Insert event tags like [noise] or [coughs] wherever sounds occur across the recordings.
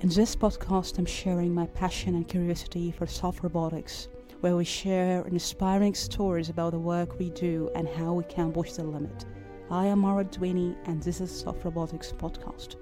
In this podcast, I'm sharing my passion and curiosity for soft robotics, where we share inspiring stories about the work we do and how we can push the limit. I am Mara Dwini, and this is Soft Robotics Podcast.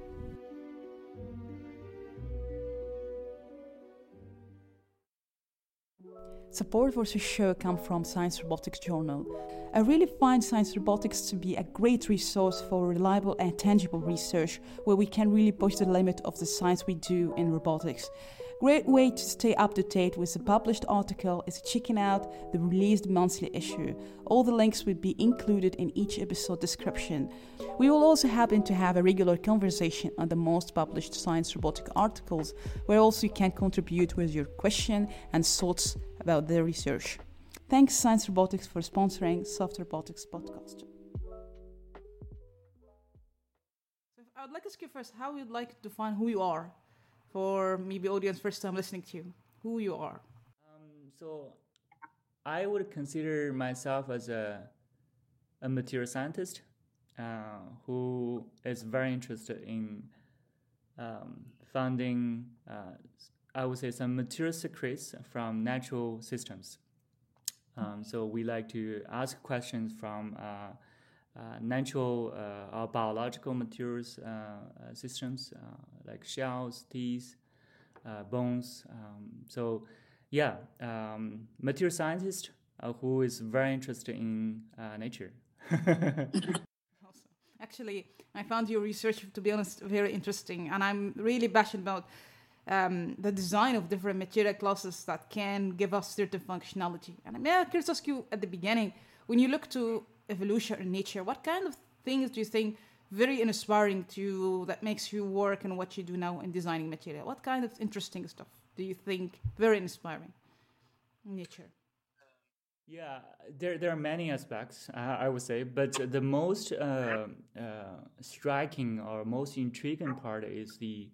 Support for this show comes from Science Robotics Journal. I really find Science Robotics to be a great resource for reliable and tangible research where we can really push the limit of the science we do in robotics. Great way to stay up to date with the published article is checking out the released monthly issue. All the links will be included in each episode description. We will also happen to have a regular conversation on the most published science robotic articles, where also you can contribute with your question and thoughts about the research. Thanks Science Robotics for sponsoring Soft Robotics podcast. I would like to ask you first how you'd like to define who you are for maybe audience first time listening to you. Who you are. Um, so I would consider myself as a a material scientist uh, who is very interested in um, finding, uh, I would say, some material secrets from natural systems. Um, so we like to ask questions from uh, uh, natural uh, or biological materials uh, uh, systems like shells, teeth, bones. Um, so yeah, um, material scientist who is very interested in nature. [laughs] Actually, I found your research, to be honest, very interesting, and I'm really passionate about um, the design of different material classes that can give us certain functionality. And I'm curious to ask you at the beginning, when you look to evolution in nature, what kind of things do you think very inspiring to you that makes you work and what you do now in designing material? What kind of interesting stuff do you think very inspiring in nature? Yeah, there, there are many aspects, uh, I would say, but the most uh, uh, striking or most intriguing part is the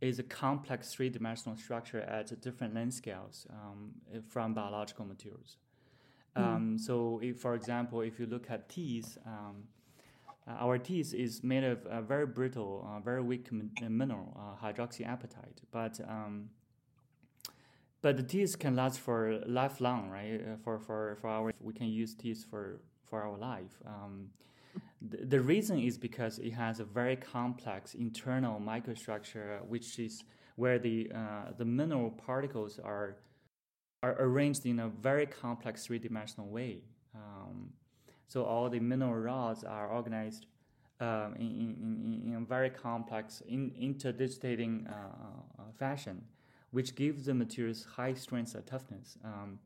is a complex three-dimensional structure at different length scales um, from biological materials. Hmm. Um, mm. So, if, for example, if you look at teeth, um, uh, our teeth is made of a very brittle, uh, very weak uh, mineral, uh, hydroxyapatite. But um, but the teeth can last for lifelong, right? Uh, for for for our, we can use teeth for for our life. The, reason is because it has a very complex internal microstructure, which is where the uh, the mineral particles are are arranged in a very complex three dimensional way. Um, so all the mineral rods are organized um, in, in, in, a very complex, in, interdigitating uh, uh, fashion, which gives the materials high strength and toughness. Um,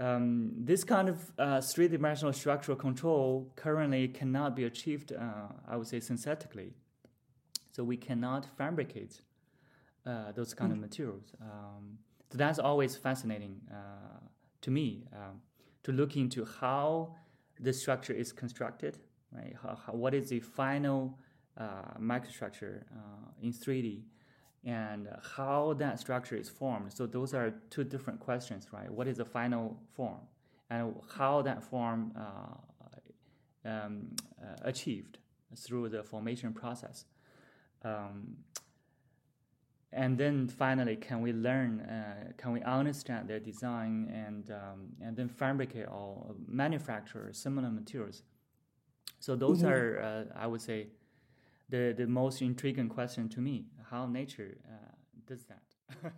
um, this kind of uh, three-dimensional structural control currently cannot be achieved, uh, I would say, synthetically. So we cannot fabricate uh, those kind mm. of materials. Um, so that's always fascinating uh, to me um, to look into how the structure is constructed, right? How, how, what is the final uh, microstructure uh, in 3D and how that structure is formed. So those are two different questions, right? What is the final form, and how that form uh, um, uh, achieved through the formation process. Um, and then finally, can we learn? Uh, can we understand their design and um, and then fabricate or manufacture similar materials? So those mm-hmm. are, uh, I would say, the the most intriguing question to me how nature uh, does that. [laughs]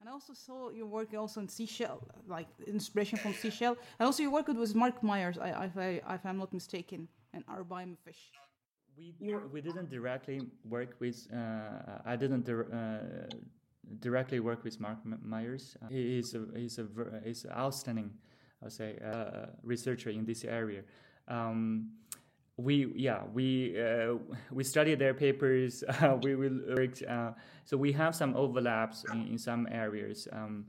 And I also saw your work also in seashell like inspiration from seashell. And also you worked with Marc Meyers I, if, I, if i'm not mistaken and arapaima fish. We, we didn't directly work with uh, i didn't uh, directly work with Marc Meyers. Uh, he is a, he's a he's an outstanding i'll say uh, researcher in this area. Um, we yeah we uh, we studied their papers [laughs] uh, we will uh, so we have some overlaps in, in some areas um,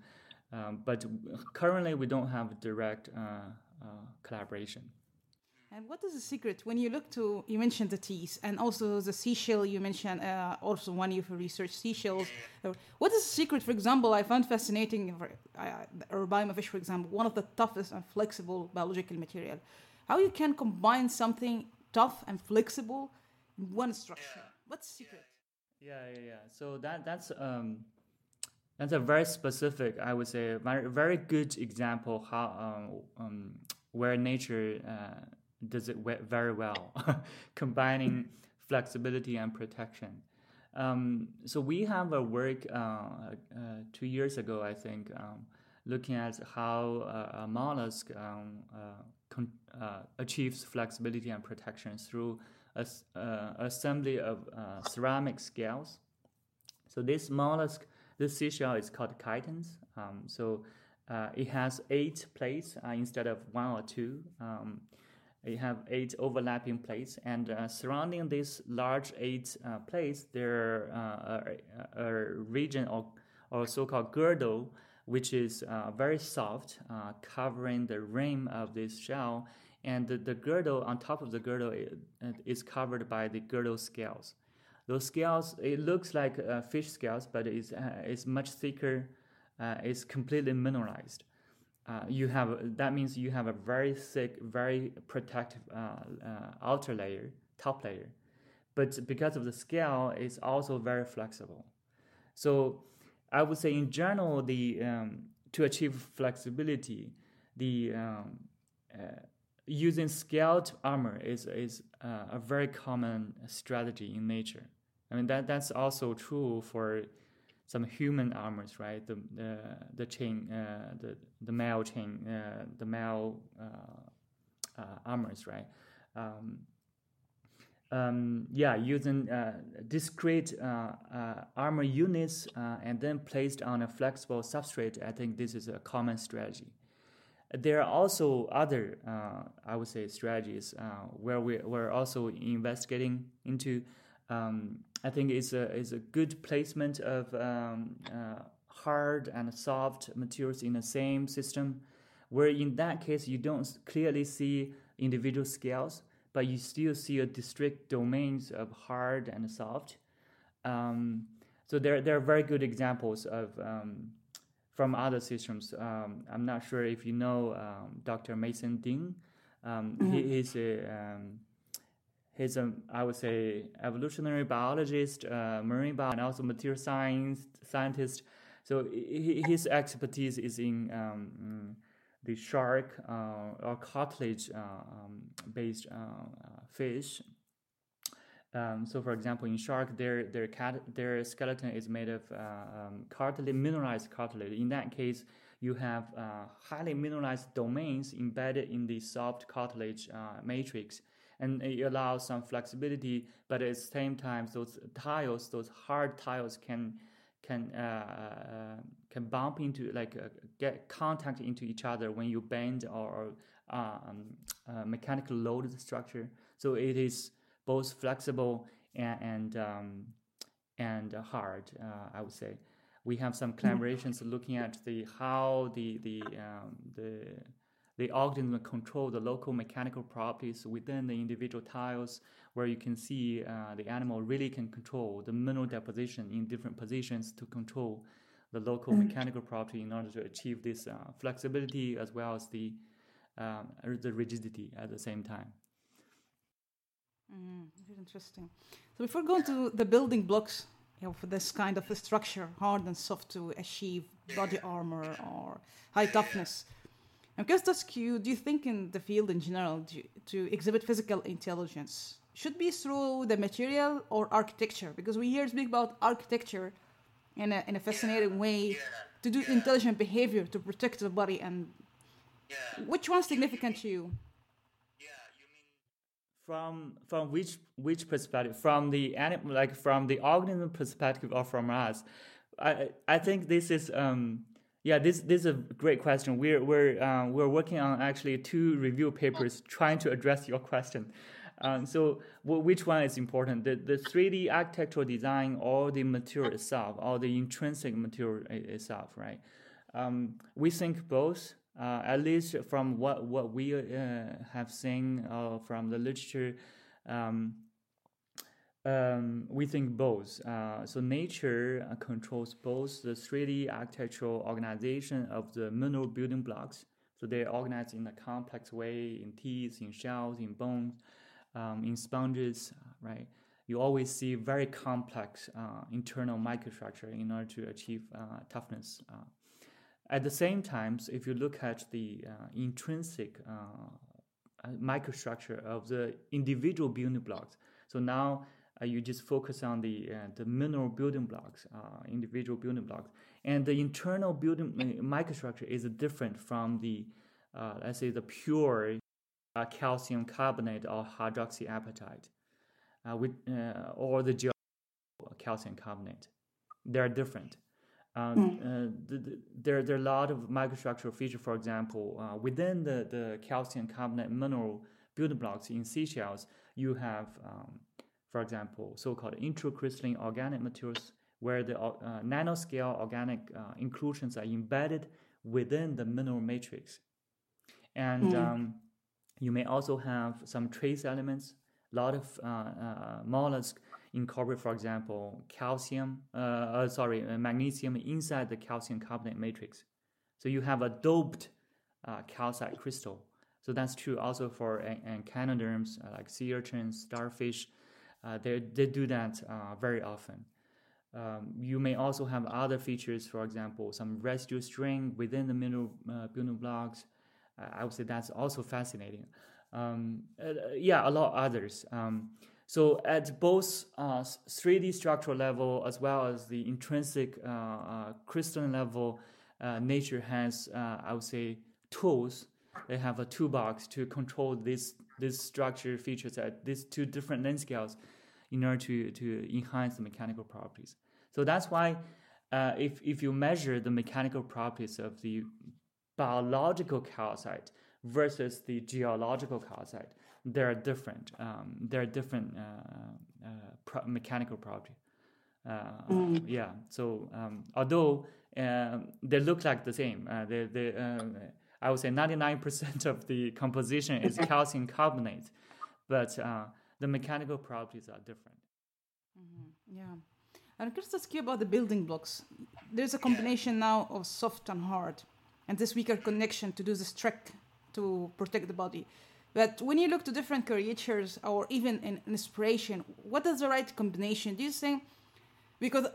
um, but currently we don't have direct uh, uh, collaboration. And what is the secret? When you look to you mentioned the teas and also the seashell you mentioned uh, also one of your research seashells. What is the secret? For example i found fascinating for uh, fish for example one of the toughest and flexible biological material. How you can combine something tough and flexible in one structure. What's the secret? Yeah, yeah, yeah. So that that's um, that's a very specific, I would say, very very good example how um, um where nature uh, does it very well, [laughs] combining flexibility and protection. Um, so we have a work uh, uh, two years ago, I think, um, looking at how uh, a mollusk um, uh, con- uh, achieves flexibility and protection through a, uh, assembly of ceramic scales. So this mollusk, this seashell is called chitons. Um, so it has eight plates instead of one or two. Um, you have eight overlapping plates, and uh, surrounding these large eight uh, plates, there are uh, a, a, region or, or so-called girdle, which is uh, very soft, uh, covering the rim of this shell, and the, the, girdle on top of the girdle is covered by the girdle scales. Those scales, it looks like fish scales, but it's, it's much thicker. it's completely mineralized. Uh, you have that means you have a very thick, very protective uh, uh, outer layer, top layer, but because of the scale, it's also very flexible. So I would say in general, the um, to achieve flexibility, the um, uh, using scaled armor is is uh, a very common strategy in nature. I mean that that's also true for some human armors, right? The the the chain, uh, the the mail chain, uh, the mail uh, uh armors, right? Um, um, yeah, using uh, discrete uh, armor units and then placed on a flexible substrate. I think this is a common strategy. There are also other, I would say, strategies where we, we're also investigating into um, I think it's a it's a good placement of um, uh, hard and soft materials in the same system. Where in that case you don't clearly see individual scales, but you still see a discrete domains of hard and soft. Um, so there there are very good examples of um, from other systems. Um, I'm not sure if you know um, Dr. Mason Dean. Mm-hmm. He is a he's a I would say evolutionary biologist, uh, marine biologist, and also material science scientist. So he, his expertise is in um, the shark uh, or cartilage uh, um, based uh, fish. Um, so, for example, in shark, their their cat their skeleton is made of um, cartilage, mineralized cartilage. In that case, you have highly mineralized domains embedded in the soft cartilage matrix and it allows some flexibility. But at the same time, those tiles, those hard tiles, can can uh, uh, can bump into like uh, get contact into each other when you bend or um, uh, mechanical load the structure. So it is both flexible and and, um, and hard. Uh, I would say we have some mm-hmm. collaborations looking at the how the the um, the the algorithm control the local mechanical properties within the individual tiles where you can see uh, the animal really can control the mineral deposition in different positions to control the local mm. mechanical property in order to achieve this uh, flexibility as well as the um, the rigidity at the same time. Mm, very interesting. So before going to the building blocks you know, for this kind of a structure, hard and soft to achieve body armor or high toughness, I guess that's cute. Do you think in the field in general to, to exhibit physical intelligence should be through the material or architecture? Because we hear speak about architecture in a, in a fascinating yeah, way yeah, to do yeah. intelligent behavior to protect the body and which one's significant to you? from from which which perspective from the animal like from the organism perspective or from us i i think this is um yeah, this this is a great question. We're we're uh, we're working on actually two review papers trying to address your question. Um, so which one is important? The the 3D architectural design or the material itself or the intrinsic material itself, right? Um, we think both. Uh, at least from what what we uh, have seen uh, from the literature. Um, um, we think both. Uh, so nature uh, controls both the 3D architectural organization of the mineral building blocks. So they're organized in a complex way in teeth, in shells, in bones, um, in sponges, right? you always see very complex uh, internal microstructure in order to achieve uh, toughness. Uh. at the same time, if you look at the uh, intrinsic uh, microstructure of the individual building blocks, so now you just focus on the the mineral building blocks, individual building blocks, and the internal building microstructure is different from the let's say the pure calcium carbonate or hydroxyapatite uh, with, uh, or the gel calcium carbonate. They are different. Um, mm. the, the, there, there are a lot of microstructural features, for example, uh, within the, the calcium carbonate mineral building blocks in seashells, you have, um, for example, so-called intracrystalline organic materials where the uh, nanoscale organic uh, inclusions are embedded within the mineral matrix. And mm. um, you may also have some trace elements a lot of uh, uh, mollusks incorporate, for example, calcium, uh, sorry, magnesium inside the calcium carbonate matrix. So you have a doped calcite crystal. So that's true also for echinoderms like sea urchins, starfish. They, they do that very often. Um, you may also have other features, for example, some residual string within the mineral uh, building blocks. Uh, I would say that's also fascinating um, uh, yeah, a lot others. Um, so at both uh, 3D structural level as well as the intrinsic uh, uh crystalline level, uh, nature has, uh, I would say, tools. They have a toolbox to control this this structure features at these two different length scales in order to, to enhance the mechanical properties. So that's why if, if you measure the mechanical properties of the biological calcite, versus the geological calcite, they're different. Um, they're different uh, uh, pro- mechanical property. Uh, mm. Yeah. So um, although um, they look like the same, uh, they, they, I would say 99% of the composition is [laughs] calcium carbonate, but uh, the mechanical properties are different. Mm-hmm. Yeah. And just ask you about the building blocks. There's a combination now of soft and hard, and this weaker connection to do this trick to protect the body. But when you look to different creatures or even in inspiration, what is the right combination? Do you think? Because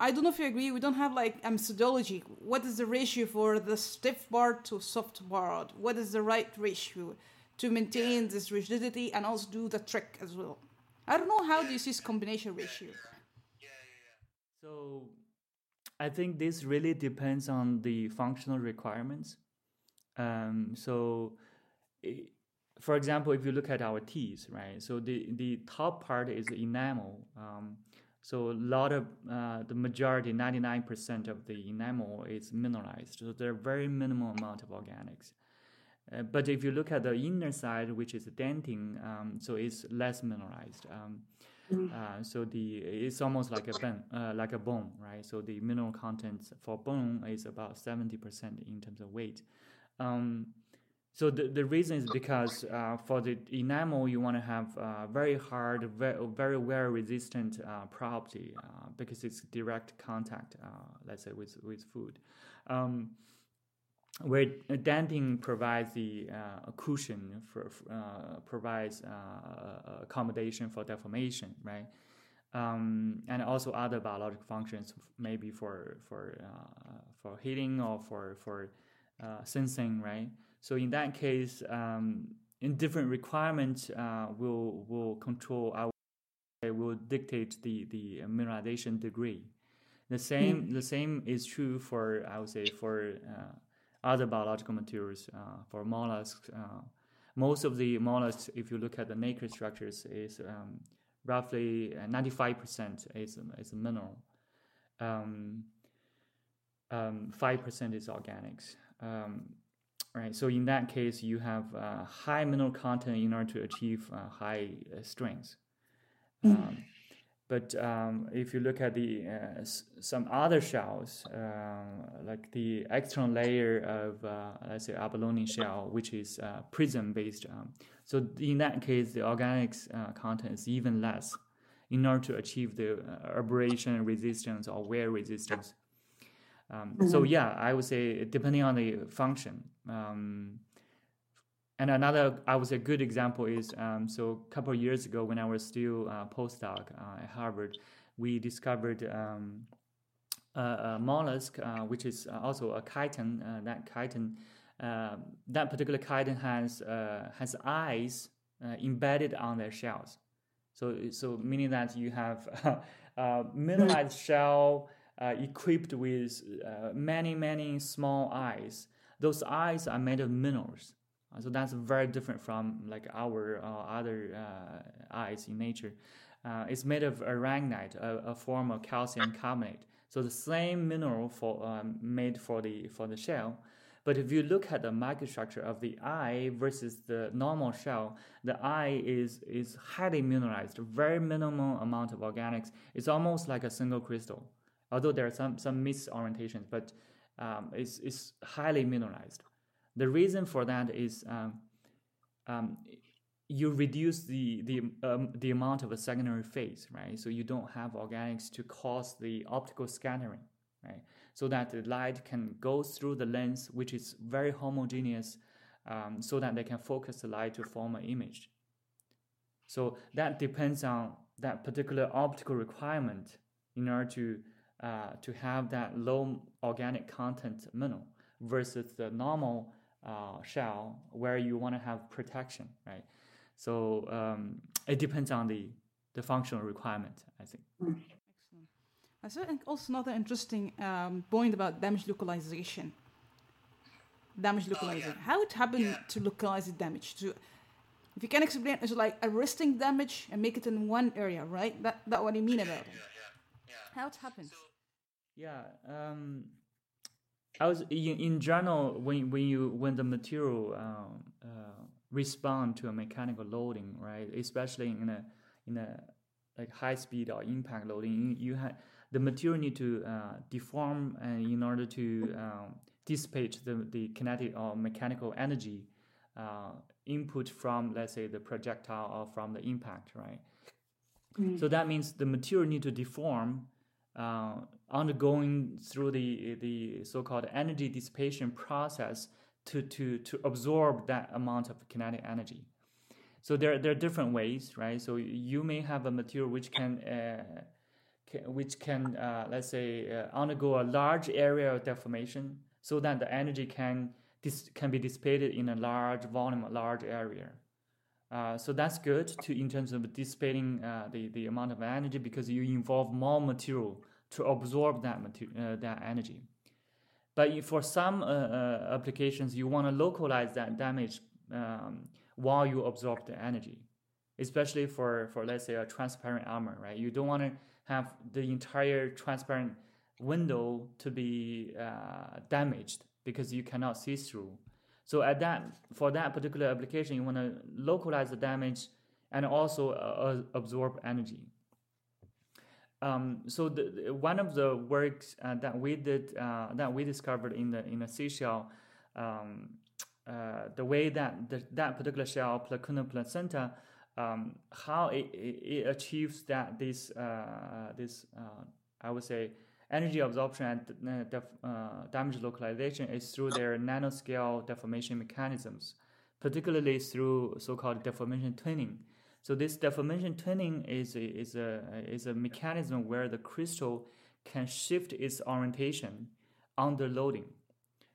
I don't know if you agree, we don't have like a methodology. What is the ratio for the stiff part to soft part? What is the right ratio to maintain this rigidity and also do the trick as well? I don't know how do you see this combination ratio? So I think this really depends on the functional requirements. Um, so, for example, if you look at our teeth, right? So the the top part is enamel. Um, so a lot of uh, the majority, ninety nine percent of the enamel is mineralized. So there are very minimal amount of organics. Uh, but if you look at the inner side, which is dentin, um, so it's less mineralized. Um, mm. uh, so the it's almost like a bone, uh, like a bone, right? So the mineral content for bone is about seventy percent in terms of weight. Um, so the, the reason is because uh, for the enamel you want to have uh, very hard, very, very well resistant uh, property uh, because it's direct contact, uh, let's say with with food. Um, where dentin provides the cushion for provides accommodation for deformation, right? Um, and also other biological functions, maybe for for for heating or for for sensing, right? So in that case, um, in different requirements, uh, will will control our will dictate the the mineralization degree. The same mm. the same is true for I would say for uh, other biological materials uh, for mollusks. Uh, most of the mollusks, if you look at the nacre structures, is um, roughly ninety five percent is is mineral. Um, um, 5% is organics. Um, right. So in that case, you have uh, high mineral content in order to achieve uh, high uh, strength. Mm. Um, but um, if you look at the uh, s- some other shells, uh, like the external layer of uh, let's say abalone shell, which is prism based, um, so in that case, the organics content is even less in order to achieve the abrasion resistance or wear resistance. Um, mm-hmm. So yeah, I would say depending on the function, um, and another, I would say, good example is um, so a couple of years ago when I was still a postdoc uh, at Harvard, we discovered um, a, a, mollusk, uh, which is also a chiton. Uh, that chiton, uh, that particular chiton has uh, has eyes embedded on their shells. So, so meaning that you have a [laughs] mineralized shell equipped with many many small eyes. Those eyes are made of minerals. Uh, so that's very different from like our uh, other uh, eyes in nature. Uh, it's made of aragonite, a, a, form of calcium carbonate. So the same mineral for um, made for the for the shell. But if you look at the microstructure of the eye versus the normal shell, the eye is is highly mineralized, very minimal amount of organics. It's almost like a single crystal, although there are some some misorientations, but um, it's it's highly mineralized. The reason for that is um, um, you reduce the the um, the amount of a secondary phase, right? So you don't have organics to cause the optical scattering, right? So that the light can go through the lens, which is very homogeneous, um, so that they can focus the light to form an image. So that depends on that particular optical requirement in order to uh, to have that low organic content mineral versus the normal uh, shell where you want to have protection, right? So um, it depends on the, the functional requirement, I think. Excellent. I think also another interesting um, point about damage localization. Damage localization. Oh, yeah. How it happened yeah. to localize the damage? To, if you can explain, it's like arresting damage and make it in one area, right? That that what you mean about it. Yeah, How it happens? So, yeah. Um, I was in, in general when when you when the material um, uh, respond to a mechanical loading, right? Especially in a in a like high speed or impact loading, you, you have the material need to uh, deform and in order to um, dissipate the, the kinetic or mechanical energy uh, input from let's say the projectile or from the impact, right? Mm. So that means the material need to deform uh, undergoing through the the so-called energy dissipation process to to to absorb that amount of kinetic energy. So there there are different ways, right? So you may have a material which can, uh, can which can uh, let's say uh, undergo a large area of deformation, so that the energy can this can be dissipated in a large volume, a large area. Uh, so that's good to in terms of dissipating uh, the the amount of energy because you involve more material to absorb that material, uh, that energy. But for some uh, uh, applications, you want to localize that damage um, while you absorb the energy, especially for, for let's say a transparent armor, right? You don't want to have the entire transparent window to be uh, damaged because you cannot see through. So at that for that particular application, you want to localize the damage and also uh, absorb energy. Um, so the, one of the works uh, that we did uh, that we discovered in the in the seashell, um, uh, the way that the, that particular shell Placuna placenta, um, how it, it, achieves that this uh, this uh, I would say energy absorption and def, uh, damage localization is through their nanoscale deformation mechanisms, particularly through so-called deformation twinning. So this deformation twinning is a, is a is a mechanism where the crystal can shift its orientation under loading.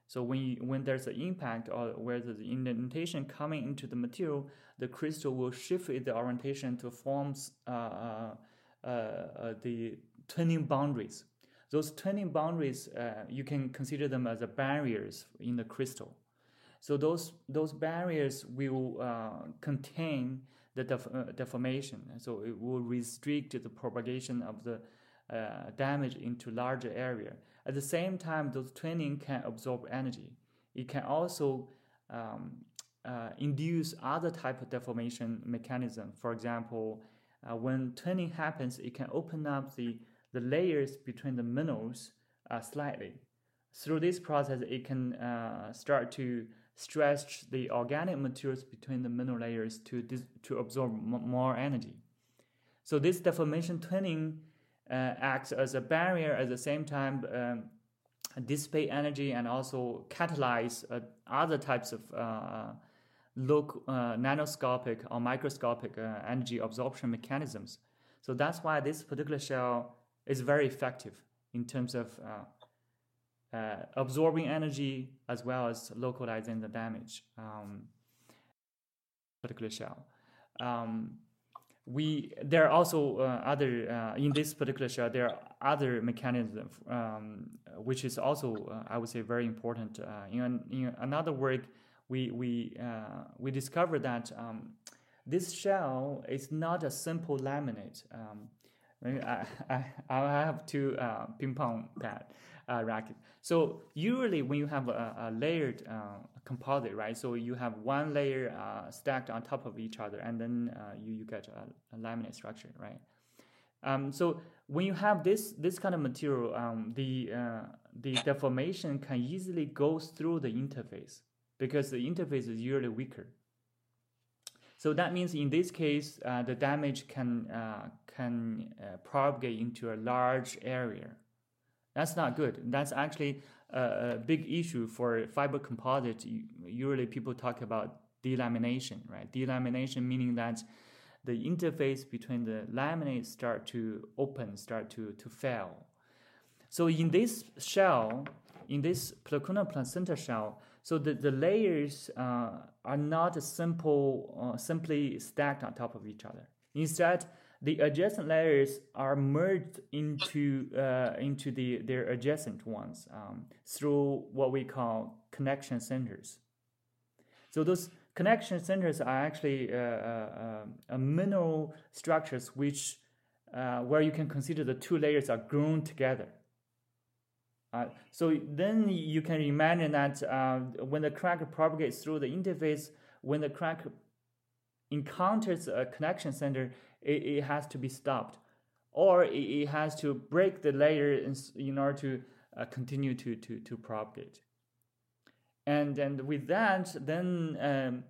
So when you, when there's an impact or where there's indentation coming into the material, the crystal will shift its orientation to form uh, uh, uh, the twinning boundaries. Those twinning boundaries, uh, you can consider them as barriers in the crystal. So those those barriers will uh, contain the def- uh, deformation. So it will restrict the propagation of the uh, damage into larger area. At the same time, those twinning can absorb energy. It can also um, uh, induce other type of deformation mechanism. For example, uh, when twinning happens, it can open up the, the layers between the minerals uh, slightly. Through this process, it can uh, start to stretch the organic materials between the mineral layers to, to absorb more energy. So this deformation twinning uh, acts as a barrier at the same time um, dissipate energy and also catalyze uh, other types of uh, look uh, nanoscopic or microscopic uh, energy absorption mechanisms. So that's why this particular shell is very effective in terms of uh, absorbing energy as well as localizing the damage. Um, particular shell. Um, we there are also uh, other uh, in this particular shell there are other mechanisms um, which is also uh, I would say very important. Uh, in, in another work, we we uh, we discovered that um, this shell is not a simple laminate. Um, I, I, I have to uh, ping pong pad racket. So usually when you have a, a layered composite, right? So you have one layer uh, stacked on top of each other, and then uh, you you get a, a laminate structure, right? Um, so when you have this this kind of material, um, the uh, the deformation can easily go through the interface because the interface is usually weaker. So that means in this case, uh, the damage can uh, can uh, propagate into a large area. That's not good. That's actually a, big issue for fiber composite. Usually people talk about delamination, right? Delamination meaning that the interface between the laminates start to open, start to, to fail. So in this shell, in this Placuna placenta shell, so the, the layers uh, are not simple, uh, simply stacked on top of each other. Instead, the adjacent layers are merged into uh, into the their adjacent ones um, through what we call connection centers. So those connection centers are actually uh, uh, uh mineral structures which uh, where you can consider the two layers are grown together. Uh, so then you can imagine that when the crack propagates through the interface, when the crack encounters a connection center, it, it has to be stopped or it, it has to break the layer in, in order to uh, continue to, to, to propagate. And, and with that, then um,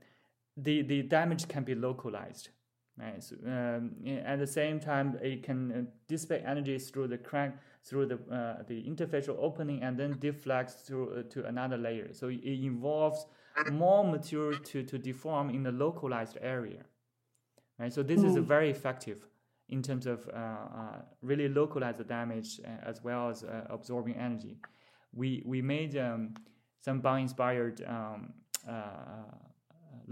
the, the damage can be localized. Right. So, um, at the same time, it can uh, dissipate energy through the crack, through the uh, the interfacial opening, and then deflects through uh, to another layer. So it involves more material to, to deform in the localized area right? So this mm. is very effective in terms of uh, uh, really localize the damage uh, as well as uh, absorbing energy. We we made um, some Bond-inspired um, uh,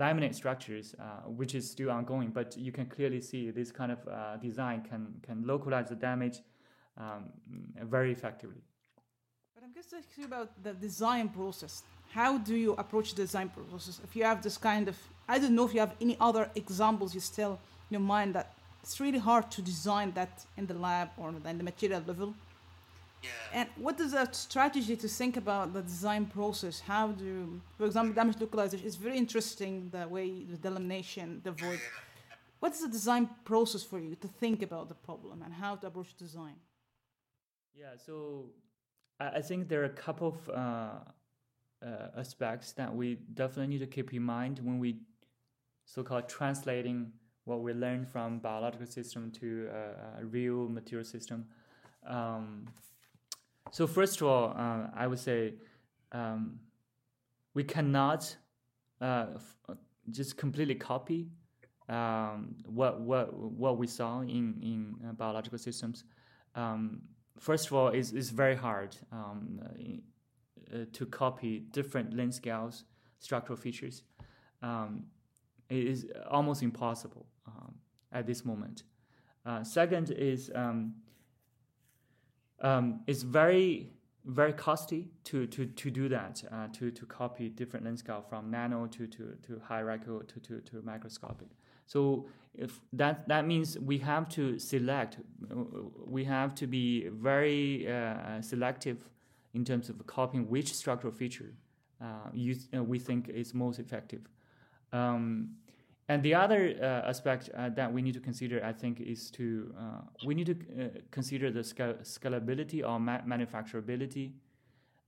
laminate structures, uh, which is still ongoing, but you can clearly see this kind of design can can localize the damage um, very effectively. But I'm just asking about the design process. How do you approach the design process? If you have this kind of I don't know if you have any other examples you still in your mind that it's really hard to design that in the lab or in the material level. Yeah. And what is that strategy to think about the design process? How do, for example, damage localization is very interesting. The way the delamination, the void. [laughs] What is the design process for you to think about the problem and how to approach design? Yeah, so I think there are a couple of uh, uh, aspects that we definitely need to keep in mind when we so-called translating what we learn from biological system to a, a real material system. Um, so first of all, uh, I would say um, we cannot uh, f- just completely copy um, what what what we saw in in uh, biological systems. Um, first of all, it's, it's very hard um, uh, to copy different length scales, structural features. Um, it is almost impossible um, at this moment. Uh, second is um, um, it's very very costly to, to, to do that uh, to, to copy different lens scale from nano to, to, to hierarchical to, to, to microscopic. So if that that means we have to select, we have to be very uh, selective in terms of copying which structural feature uh, you, uh, we think is most effective. Um, and the other uh, aspect uh, that we need to consider, I think, is to uh, we need to uh, consider the scal- scalability or ma- manufacturability.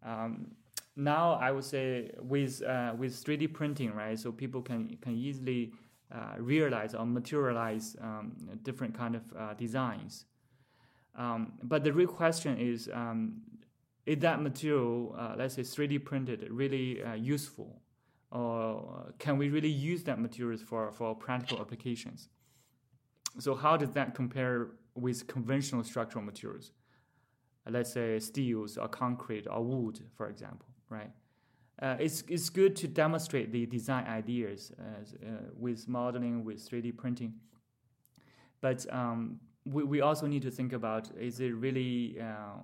Um, now, I would say with uh, with 3D printing, right? So people can can easily uh, realize or materialize um, different kind of designs. Um, but the real question is, um, is that material, let's say 3D printed, really useful? Or can we really use that materials for, for practical applications? So how does that compare with conventional structural materials? Let's say steels or concrete or wood, for example, right? Uh, it's, it's good to demonstrate the design ideas as, uh, with modeling, with 3D printing. But um, we, we also need to think about is it really uh,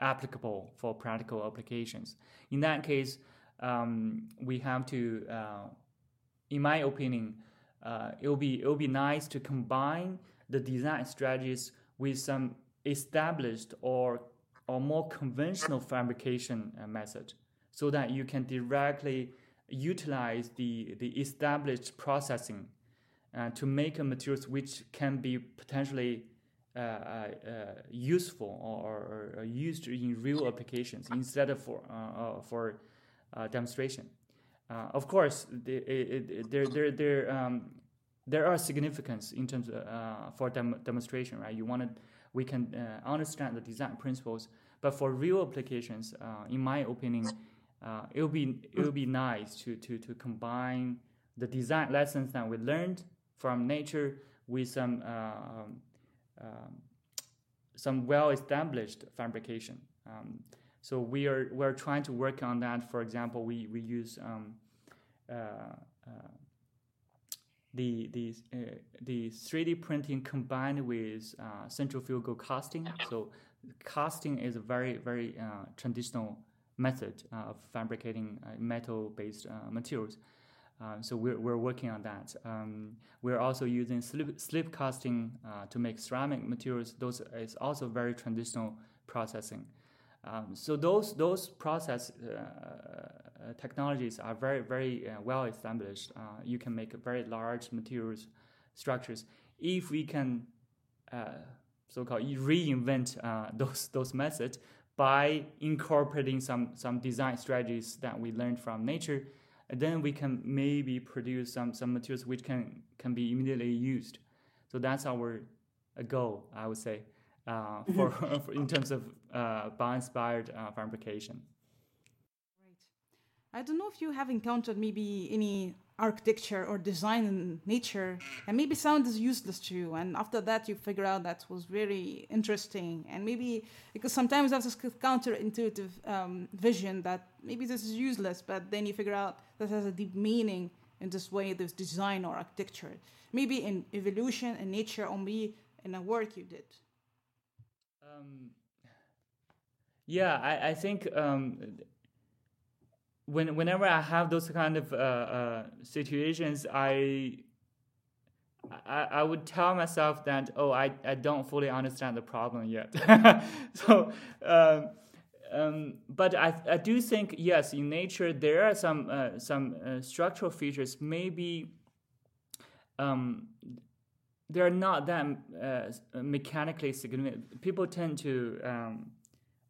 applicable for practical applications? In that case, um, we have to, uh, in my opinion, uh, it will be it will be nice to combine the design strategies with some established or or more conventional fabrication uh, method, so that you can directly utilize the the established processing uh, to make a materials which can be potentially uh, uh, useful or, or, used in real applications instead of for for demonstration. of course, the, it, it, there there there um, there are significance in terms of for dem- demonstration, right? You want to we can uh, understand the design principles. But for real applications, uh, in my opinion, uh, it will be it will be nice to, to, to combine the design lessons that we learned from nature with some um, um, some well-established fabrication. Um, so we are we're trying to work on that. For example, we we use um, uh, uh, the the uh, the 3D printing combined with uh, centrifugal casting. So casting is a very very uh, traditional method of fabricating metal-based materials. Uh, so we're, we're working on that. Um, we're also using slip, slip casting uh, to make ceramic materials. Those is also very traditional processing. Um, so those those process uh, uh technologies are very very uh, well established. you can make very large materials structures if we can so-called reinvent [laughs] those those methods by incorporating some some design strategies that we learned from nature and then we can maybe produce some, some materials which can, can be immediately used. So that's our goal, I would say, uh, for, [laughs] for, in terms of uh, bio-inspired uh, fabrication. Right. I don't know if you have encountered maybe any architecture or design in nature and maybe sound is useless to you and after that you figure out that was very interesting and maybe because sometimes that's a counterintuitive um, vision that maybe this is useless but then you figure out that has a deep meaning in this way this design or architecture maybe in evolution and nature or maybe in a work you did um, yeah I, I think um, when whenever I have those kind of uh, uh, situations, I, I, I would tell myself that oh I, I don't fully understand the problem yet. [laughs] so, um, um, but I I do think yes in nature there are some uh, some uh, structural features maybe. Um, they're not that uh, mechanically significant. People tend to, um,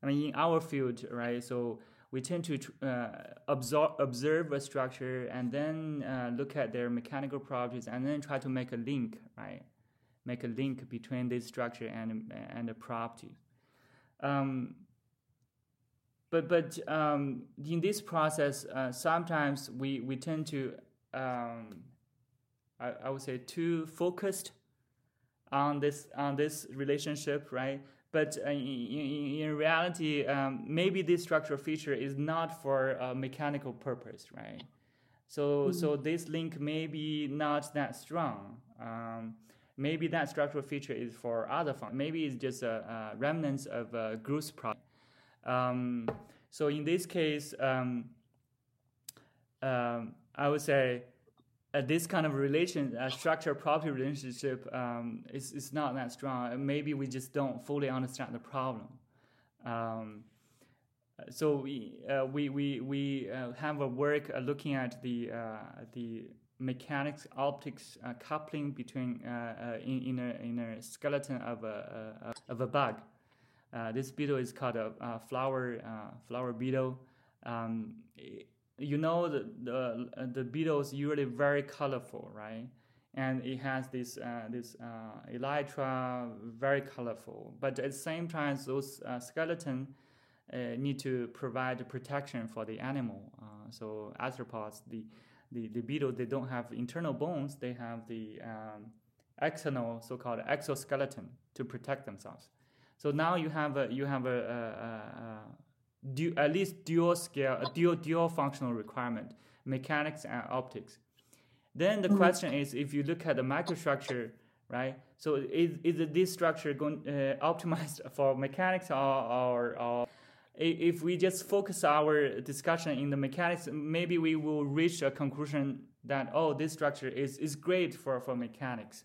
I mean, in our field, right? So we tend to uh, observe a structure and then uh, look at their mechanical properties and then try to make a link, right? Make a link between this structure and and the property. Um, but but um, in this process, uh, sometimes we, we tend to, um, I, I would say, too focused on this on this relationship, right? But uh, in, in, reality, um, maybe this structural feature is not for a mechanical purpose, right? So, mm-hmm. so this link may be not that strong. Um, maybe that structural feature is for other functions. Maybe it's just a, a remnants of a growth product. Um, so in this case, um, um, I would say uh, this kind of relation, uh, structure property relationship, um, is, is not that strong. Maybe we just don't fully understand the problem. Um, so we, uh, we, we, we uh, have a work uh, looking at the, uh, the mechanics, optics coupling between in, in, a, in a skeleton of a, of a bug. this beetle is called a, flower flower beetle. Um, you know the the the beetles usually very colorful, right? And it has this uh, this uh, elytra very colorful, but at the same time, those uh, skeleton uh, need to provide protection for the animal. Uh, so arthropods, the, the the beetle, they don't have internal bones; they have the um, external, so-called exoskeleton, to protect themselves. So now you have a you have a, a, a, du- at least dual scale, a dual dual functional requirement, mechanics and optics. Then the mm-hmm. question is, if you look at the microstructure, right? So is, is this structure going uh, [laughs] optimized for mechanics or, or, or if we just focus our discussion in the mechanics, maybe we will reach a conclusion that oh, this structure is, is great for, for mechanics.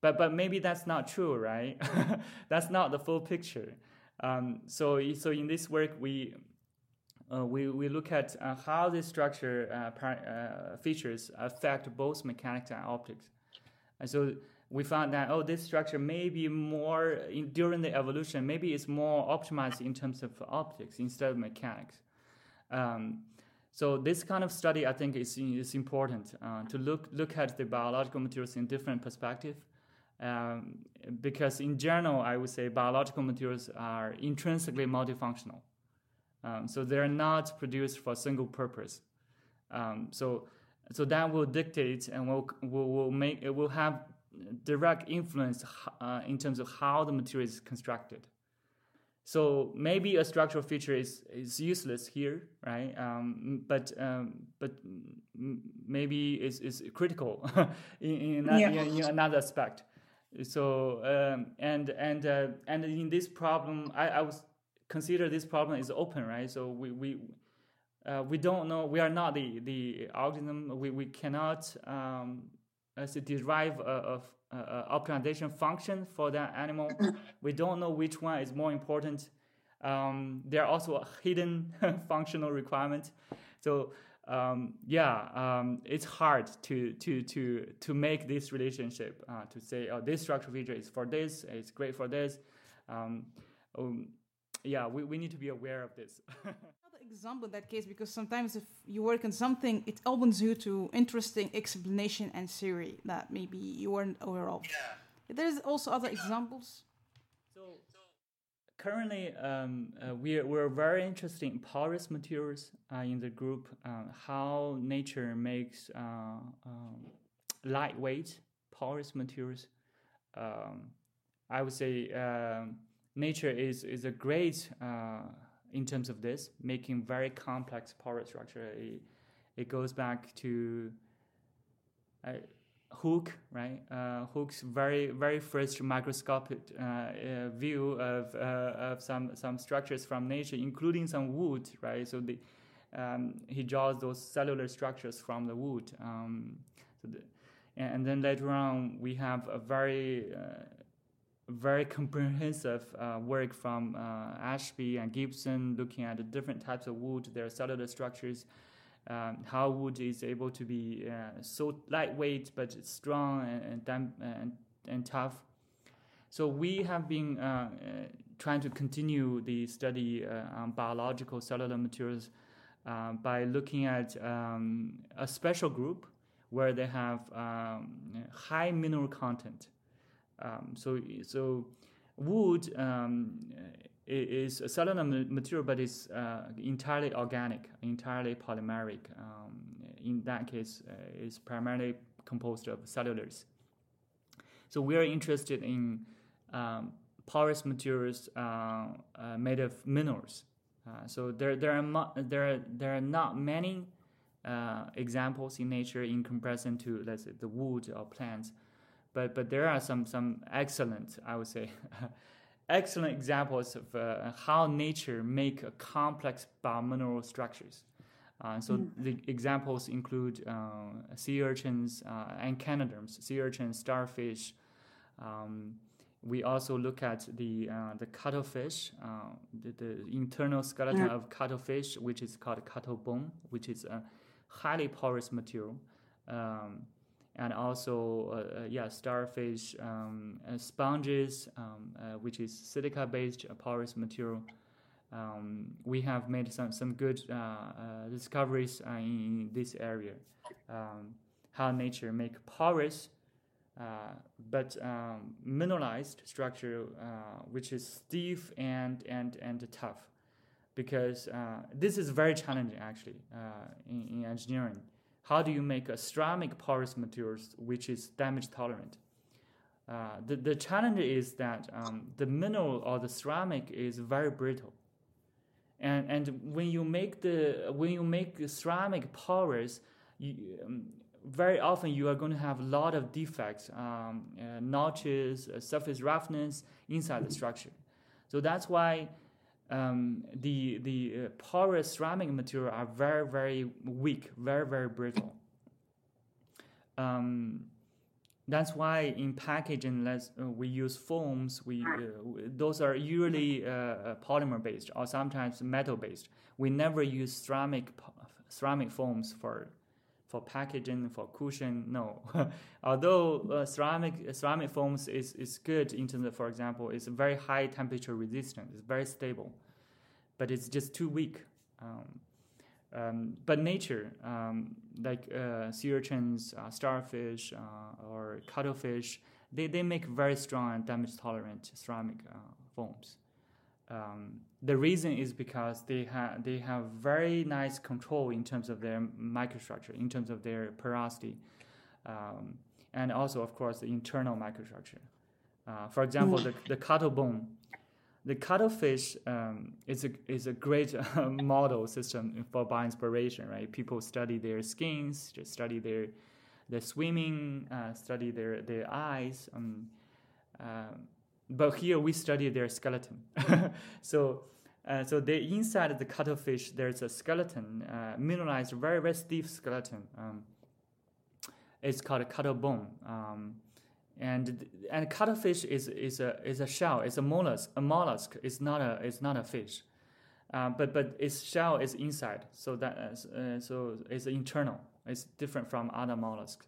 But but maybe that's not true, right? [laughs] that's not the full picture. Um, so so in this work we uh, we, we look at uh, how this structure uh, uh, features affect both mechanics and optics. And so we found that, oh, this structure may be more, in, during the evolution, maybe it's more optimized in terms of optics instead of mechanics. Um, so this kind of study, I think, is, is important uh, to look, look at the biological materials in different perspective. Um, because in general, I would say biological materials are intrinsically multifunctional. Um, so they're not produced for a single purpose. Um, so, so that will dictate and will, will, will make it will have direct influence uh, in terms of how the material is constructed. So maybe a structural feature is, is useless here, right? Um, but um, but maybe is is critical [laughs] in, in, yeah. in, in, another aspect. So um, and and uh, and in this problem, I, I was consider this problem is open, right? So we we uh, we don't know. We are not the the algorithm. We we cannot um, as derive a, a, a, optimization function for that animal. [coughs] we don't know which one is more important. Um, there are also hidden [laughs] functional requirements. So um, yeah, um, it's hard to to to to make this relationship uh, to say, oh, this structural feature is for this, it's great for this. Um, um yeah, we, we need to be aware of this. [laughs] Another example in that case, because sometimes if you work on something, it opens you to interesting explanation and theory that maybe you weren't aware of. Yeah. There's also other yeah. examples. Currently, um, uh, we're, we're very interested in porous materials uh, in the group, uh, how nature makes uh, um, lightweight porous materials. Um, I would say um, nature is is a great uh, in terms of this, making very complex porous structure. It, it goes back to Hooke, right? Uh, very very first microscopic uh, uh, view of uh, of some some structures from nature, including some wood, right? So the um, he draws those cellular structures from the wood. Um, so the, and then later on, we have a very very comprehensive uh, work from uh, Ashby and Gibson looking at the different types of wood, their cellular structures, um, how wood is able to be uh, so lightweight but strong and, and, and, and, tough. So we have been uh, uh, trying to continue the study uh, on biological cellular materials by looking at um, a special group where they have um, high mineral content. Um, so so wood um, is a cellular material, but it's uh, entirely organic, entirely polymeric. Um, in that case, uh, it's primarily composed of cellulose. So we are interested in um, porous materials uh, made of minerals. So there, there are mo- there are, there are not many examples in nature in comparison to let's say the wood or plants but but there are some some excellent, I would say, [laughs] excellent examples of uh, how nature make complex biomineral structures. Uh, so mm. the examples include uh, sea urchins uh, and echinoderms, sea urchins, starfish. Um, we also look at the uh, the cuttlefish, uh, the, the, internal skeleton yeah. of cuttlefish, which is called cuttle bone, which is a highly porous material. Um, and also uh, uh, yeah starfish um, sponges um, uh, which is silica based porous material. Um, we have made some some good discoveries in this area. Um, how nature make porous uh, but um, mineralized structure uh, which is stiff and and and tough. Because uh, this is very challenging actually uh, in, in, engineering. How do you make a ceramic porous materials which is damage tolerant? Uh, the, the challenge is that um, the mineral or the ceramic is very brittle. And, and when you make the when you make ceramic porous, you, um, very often you are going to have a lot of defects, um, uh, notches, uh, surface roughness inside the structure. So that's why um, the the uh, porous ceramic material are very very weak, very very brittle. Um, that's why in packaging, let's, uh, we use foams. We uh, those are usually uh, uh, polymer based or sometimes metal based. We never use ceramic ceramic foams for for packaging for cushion. No, [laughs] although uh, ceramic ceramic foams is, is good in terms of, for example, it's very high temperature resistant. It's very stable, but it's just too weak. Um, um, but nature, um, like uh, sea urchins, uh, starfish, uh, or cuttlefish, they, they make very strong and damage tolerant ceramic uh, foams. Um, the reason is because they have they have very nice control in terms of their microstructure, in terms of their porosity, um, and also of course the internal microstructure. Uh, for example, the the cuttle bone the cuttlefish um, is a is a great [laughs] uh, model system for bioinspiration, right? People study their skins, just study their their swimming, uh, study their their eyes. Um, uh, but here we study their skeleton. [laughs] so. Uh, so inside the cuttlefish, there's a skeleton, uh, mineralized, very very stiff skeleton. Um, it's called a cuttle bone. Um, and and cuttlefish is is a is a shell. It's a mollusk. A mollusk is not a it's not a fish, uh, but but its shell is inside. So that uh, so it's internal. It's different from other mollusks,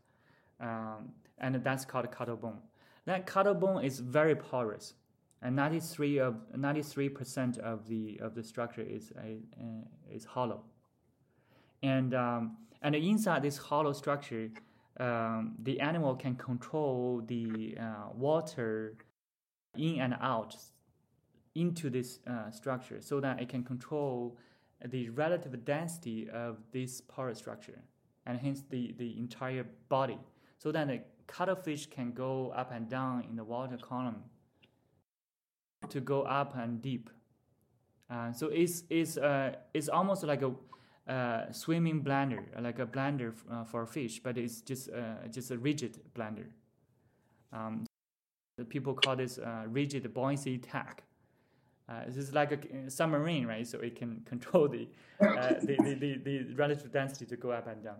um, and that's called cuttlebone. That cuttlebone is very porous, and 93 of 93 percent of the of the structure is uh, is hollow, and um, and inside this hollow structure um, the animal can control the uh, water in and out into this uh, structure so that it can control the relative density of this porous structure and hence the, the entire body so that the cuttlefish can go up and down in the water column to go up and deep. Uh, so it's, it's, uh, it's almost like a uh, swimming blender, like a blender uh, for fish, but it's just uh, just a rigid blender. Um, people call this uh, rigid buoyancy. Uh, this is like a submarine, right? So it can [laughs] control the, the, the, the, the, relative density to go up and down.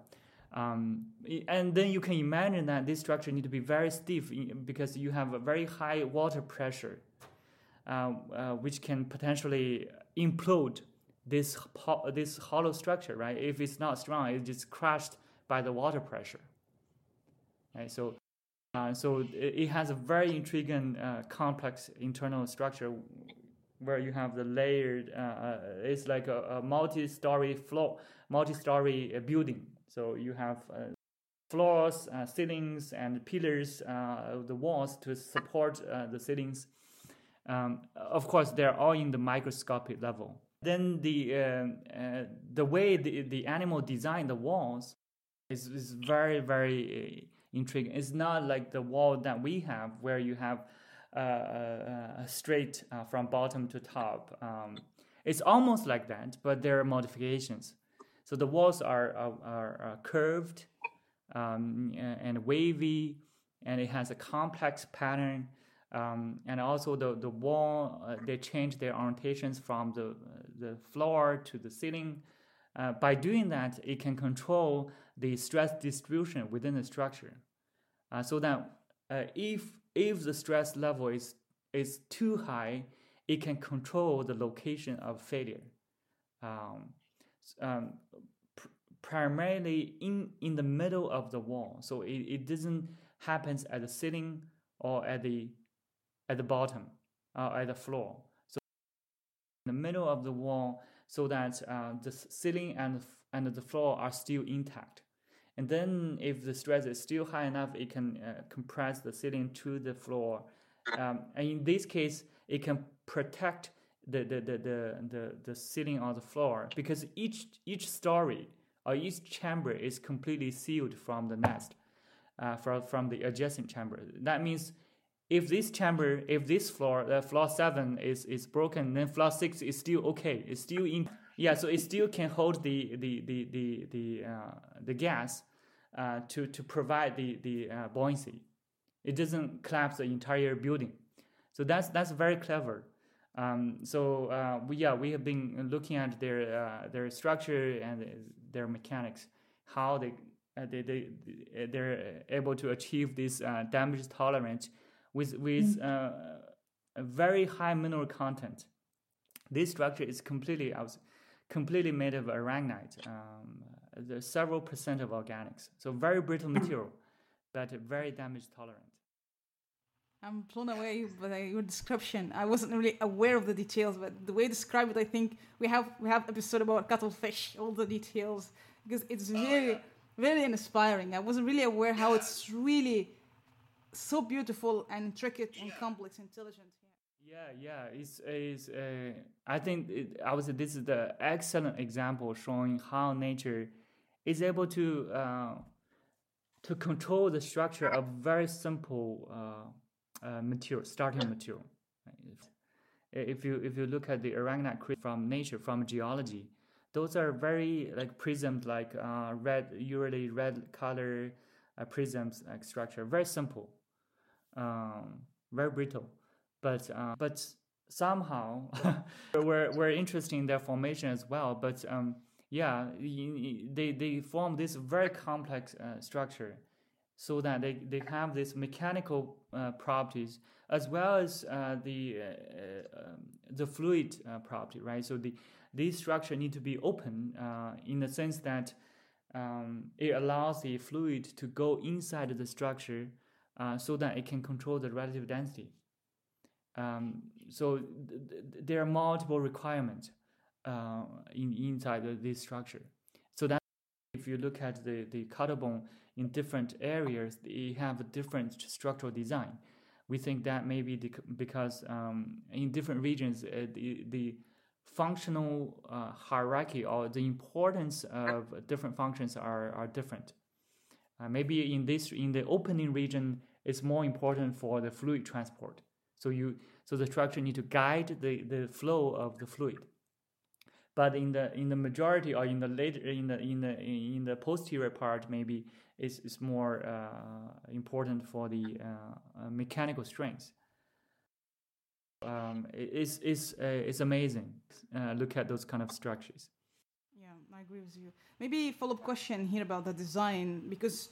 Um, and then you can imagine that this structure need to be very stiff because you have a very high water pressure, which can potentially implode this this hollow structure, right? If it's not strong, it's just crushed by the water pressure. Right? So, uh, so it, has a very intriguing, uh, complex internal structure where you have the layered. Uh, uh it's like a, a, multi-story floor, multi-story uh, building. So you have uh, floors, ceilings, and pillars of the walls to support the ceilings. Um, of course, they're all in the microscopic level. Then the uh, uh, the way the, the animal designed the walls is, is very very uh, intriguing. It's not like the wall that we have where you have uh, uh, straight uh, from bottom to top. Um, it's almost like that, but there are modifications. So the walls are are, are curved um, and wavy, and it has a complex pattern. Um, and also the the wall uh, they change their orientations from the the floor to the ceiling. Uh, by doing that, it can control the stress distribution within the structure, uh, so that uh, if if the stress level is is too high, it can control the location of failure. Um, um, pr- primarily in in the middle of the wall, so it, it doesn't happens at the ceiling or at the at the bottom, uh, at the floor. So in the middle of the wall, so that uh, the ceiling and and the floor are still intact. And then, if the stress is still high enough, it can uh, compress the ceiling to the floor. [laughs] Um, and in this case, it can protect the the, the, the, the, the ceiling or the floor because each each story or each chamber is completely sealed from the nest uh, from, from the adjacent chamber. That means if this chamber, if this floor, uh, floor seven is, is broken, then floor six is still okay. It's still in, yeah, so it still can hold the, the, the, the, the, uh, the gas uh, to, to provide the, the uh, buoyancy. It doesn't collapse the entire building. So that's, that's very clever. Um, so uh, we, yeah, we have been looking at their, uh, their structure and their mechanics, how they, they, they, they're able to achieve this damage tolerance with with mm. uh, a very high mineral content. This structure is completely I was completely made of aragonite. Um, there's several percent of organics, so very brittle [clears throat] material, but very damage tolerant. I'm blown away by your description. I wasn't really aware of the details, but the way you describe it, I think we have we have episode about cuttlefish, all the details, because it's really really inspiring. I wasn't really aware how it's really so beautiful and intricate and complex, intelligent. Yeah, yeah, it's, it's uh, I think it, I would say this is the excellent example showing how nature is able to uh, to control the structure of very simple uh, uh material, starting material. If, you if you look at the aragonite from nature, from geology, those are very like prisms, like uh, red, usually red color uh, prisms like structure, very simple um, very brittle, but uh, but somehow [laughs] we're we're interested in their formation as well. But um, yeah, they they form this very complex uh, structure, so that they, they have this mechanical uh, properties as well as uh, the uh, uh, um, the fluid property, right? So the these structure need to be open in the sense that um, it allows the fluid to go inside the structure uh, so that it can control the relative density. Um, so th- th- there are multiple requirements uh, in inside this structure. If you look at the the bone in different areas, they have a different structural design. We think that maybe because um, in different regions, uh, the, the functional uh, hierarchy or the importance of different functions are, are different. Uh, maybe in this in the opening region, it's more important for the fluid transport. So you so the structure need to guide the, the flow of the fluid. But in the in the majority or in the later in the in the in the posterior part, maybe it's, it's more uh, important for the uh, mechanical strength. Um, it's it's uh, it's amazing. Uh, look at those kind of structures. Yeah, I agree with you. Maybe follow up question here about the design because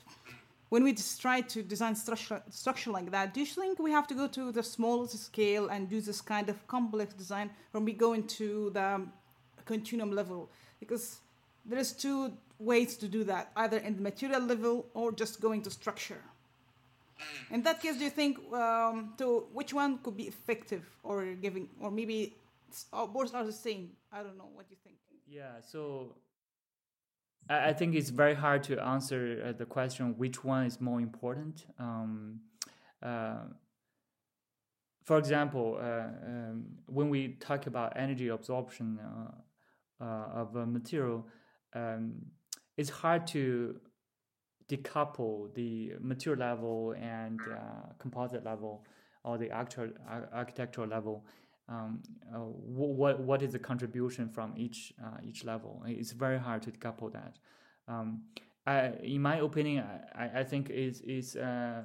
when we try to design structure, structure like that, do you think we have to go to the smallest scale and do this kind of complex design when we go into the continuum level? Because there is two ways to do that, either in the material level or just going to structure. In that case, do you think um, to which one could be effective or giving, or maybe both are the same? I don't know. What you think? Yeah. So I, think it's very hard to answer uh, the question which one is more important. Um, uh, for example, uh, um, when we talk about energy absorption uh, of a material, um, it's hard to decouple the material level and uh, composite level or the actual architectural level um, uh, what what is the contribution from each uh, each level? It's very hard to decouple that. Um, I, in my opinion, I, I think is is uh,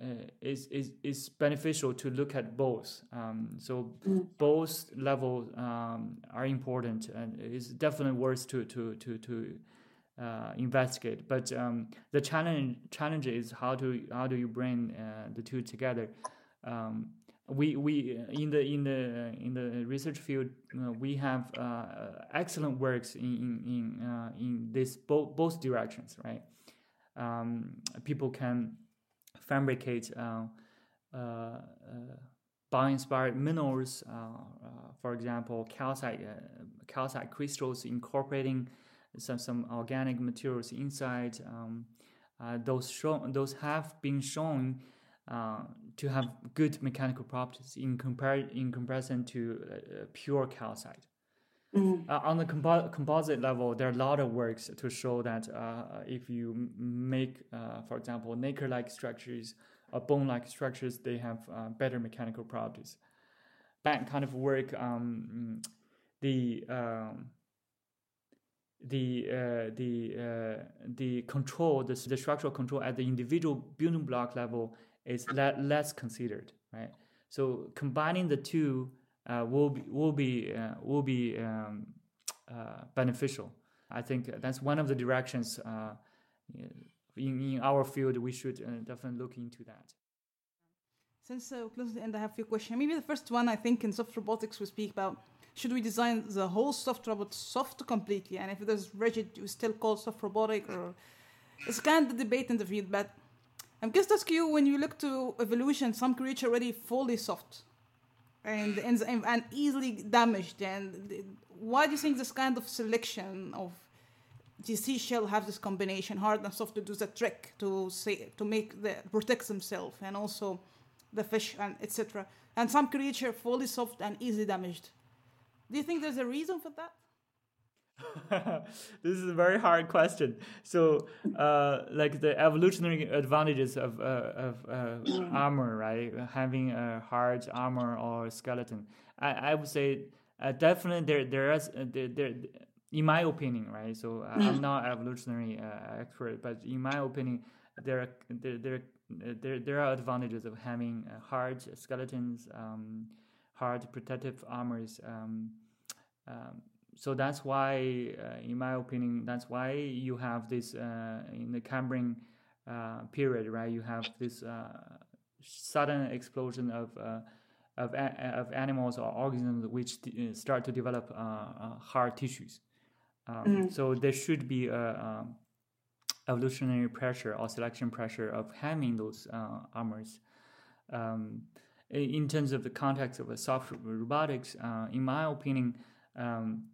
uh, is, is is beneficial to look at both. Um, so mm. both levels um, are important, and it's definitely worth to to to to uh, investigate. But um, the challenge challenge is how to how do you bring uh, the two together. Um, we we in the in the in the research field uh, we have uh, excellent works in in in, uh, in this both both directions right um, people can fabricate uh, uh, uh, bio-inspired minerals for example calcite calcite crystals incorporating some some organic materials inside um, those show, those have been shown uh, to have good mechanical properties in compar- in comparison to uh, pure calcite. Mm-hmm. Uh, on the compo- composite level, there are a lot of works to show that uh, if you make, uh, for example, nacre-like structures or bone-like structures, they have uh, better mechanical properties. That kind of work, um, the um, the uh, the uh, the control, the, the structural control at the individual building block level is le- less considered, right? So combining the two uh, will be will be uh, will be um, uh, beneficial. I think that's one of the directions uh, in in our field we should definitely look into that. Since uh, close to the end, I have a few questions. Maybe the first one, I think in soft robotics, we speak about should we design the whole soft robot soft completely, and if it is rigid, do we still call soft robotic, or it's kind of debate in the field. But I'm curious to ask you, when you look to evolution, some creature already fully soft, and and, and easily damaged, and why do you think this kind of selection of the seashell have this combination hard and soft to do the trick to say to make the protect themselves and also the fish and etc. And some creature fully soft and easily damaged. Do you think there's a reason for that? [laughs] this is a very hard question. So, uh, like the evolutionary advantages of uh, of uh, [coughs] armor, right? Having a hard armor or skeleton, I, I would say uh, definitely there there is uh, there, there in my opinion, right? So uh, I'm [coughs] not evolutionary expert, but in my opinion, there there there there, there are advantages of having hard skeletons. Um, hard protective armors. Um, um, so that's why, uh, in my opinion, that's why you have this uh, in the Cambrian uh, period, right? You have this uh, sudden explosion of uh, of, of animals or organisms which uh, start to develop hard tissues. Um, mm-hmm. So there should be a, um, evolutionary pressure or selection pressure of having those armors. Um, in terms of the context of a soft robotics, uh, in my opinion, um,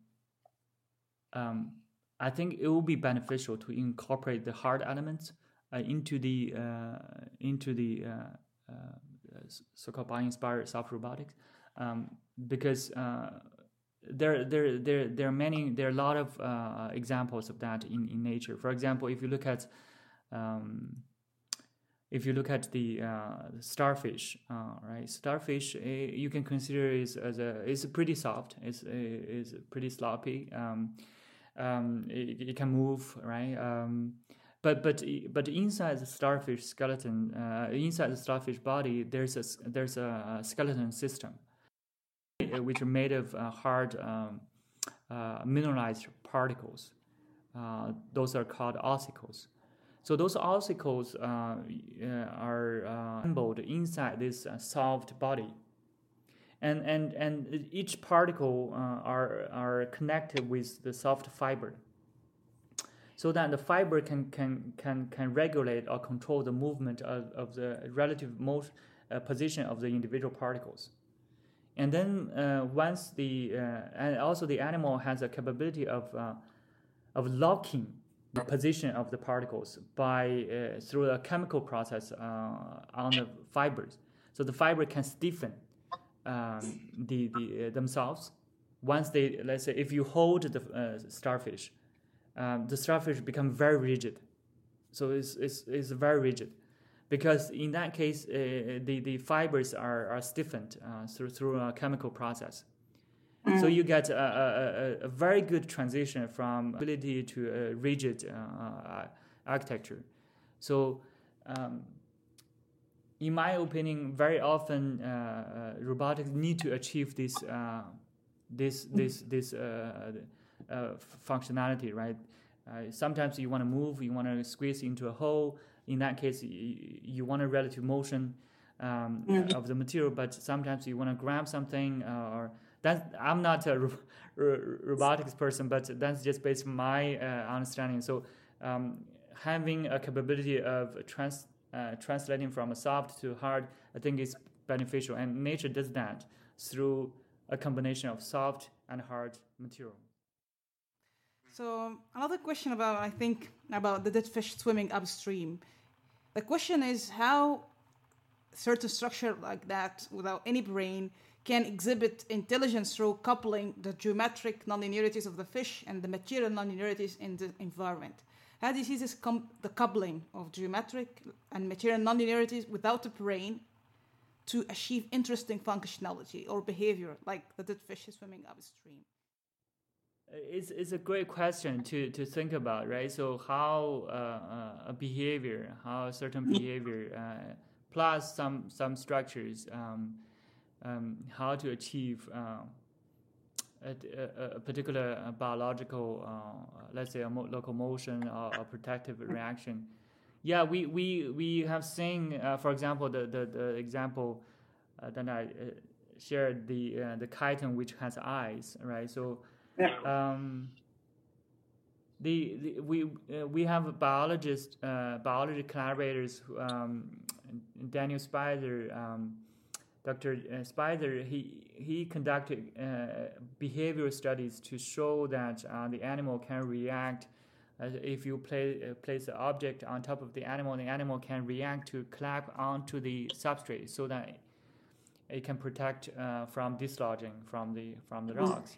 um, I think it will be beneficial to incorporate the hard elements uh, into the uh, into the uh, uh, so-called bio-inspired soft robotics um, because uh, there there there there are many there are a lot of examples of that in, in nature. For example, if you look at um, if you look at the uh, starfish, uh, right? Starfish, uh, you can consider is as a it's pretty soft. It's is pretty sloppy. Um, um, it, it, can move, right? Um, but but but inside the starfish skeleton, uh, inside the starfish body, there's a there's a skeleton system, uh, which are made of uh, hard um, mineralized particles. those are called ossicles. So those ossicles uh, uh, are uh, assembled inside this uh, soft body. And, and, and each particle uh, are, are connected with the soft fiber so that the fiber can, can, can, can regulate or control the movement of, of the relative most, uh, position of the individual particles. And then uh, once the, uh, and also the animal has a capability of, uh, of locking the position of the particles by uh, through a chemical process on the fibers. So the fiber can stiffen um, the, the uh, themselves. Once they let's say if you hold the uh, starfish, um, the starfish become very rigid. So it's, it's, it's very rigid because in that case uh, the, the fibers are, are stiffened uh, through, through a chemical process. Mm. So you get a, a, a, very good transition from ability to a rigid uh, uh, architecture. So, um, in my opinion, very often uh, uh robotics need to achieve this uh, this this this uh, functionality, right? sometimes you want to move, you want to squeeze into a hole. In that case, you, you want a relative motion um, mm. of the material, but sometimes you want to grab something or that I'm not a ro- ro- robotics person, but that's just based on my uh, understanding. So um, having a capability of trans uh, translating from a soft to hard, I think is beneficial, and nature does that through a combination of soft and hard material. So another question about I think about the dead fish swimming upstream. The question is how certain structure like that without any brain can exhibit intelligence through coupling the geometric nonlinearities of the fish and the material nonlinearities in the environment. How do you this com- the coupling of geometric and material nonlinearities without the brain to achieve interesting functionality or behavior, like the dead fish swimming upstream? It's, it's a great question to, to think about, right? So how uh, uh, a behavior, how a certain behavior, uh, plus some some structures, um, um, how to achieve uh, a, a, particular uh, biological, uh, let's say a mo- locomotion or a protective reaction. Yeah, we, we, we have seen, for example, the, the, the example that I shared, the, the chiton which has eyes, right? So um, the, the, we uh, we have biologists, uh, biology collaborators, um, Daniel Speiser, um, Dr. Uh, Speiser. He he conducted uh, behavioral studies to show that uh, the animal can react. if you play, place the object on top of the animal, the animal can react to clap onto the substrate, so that it can protect from dislodging from the from the rocks.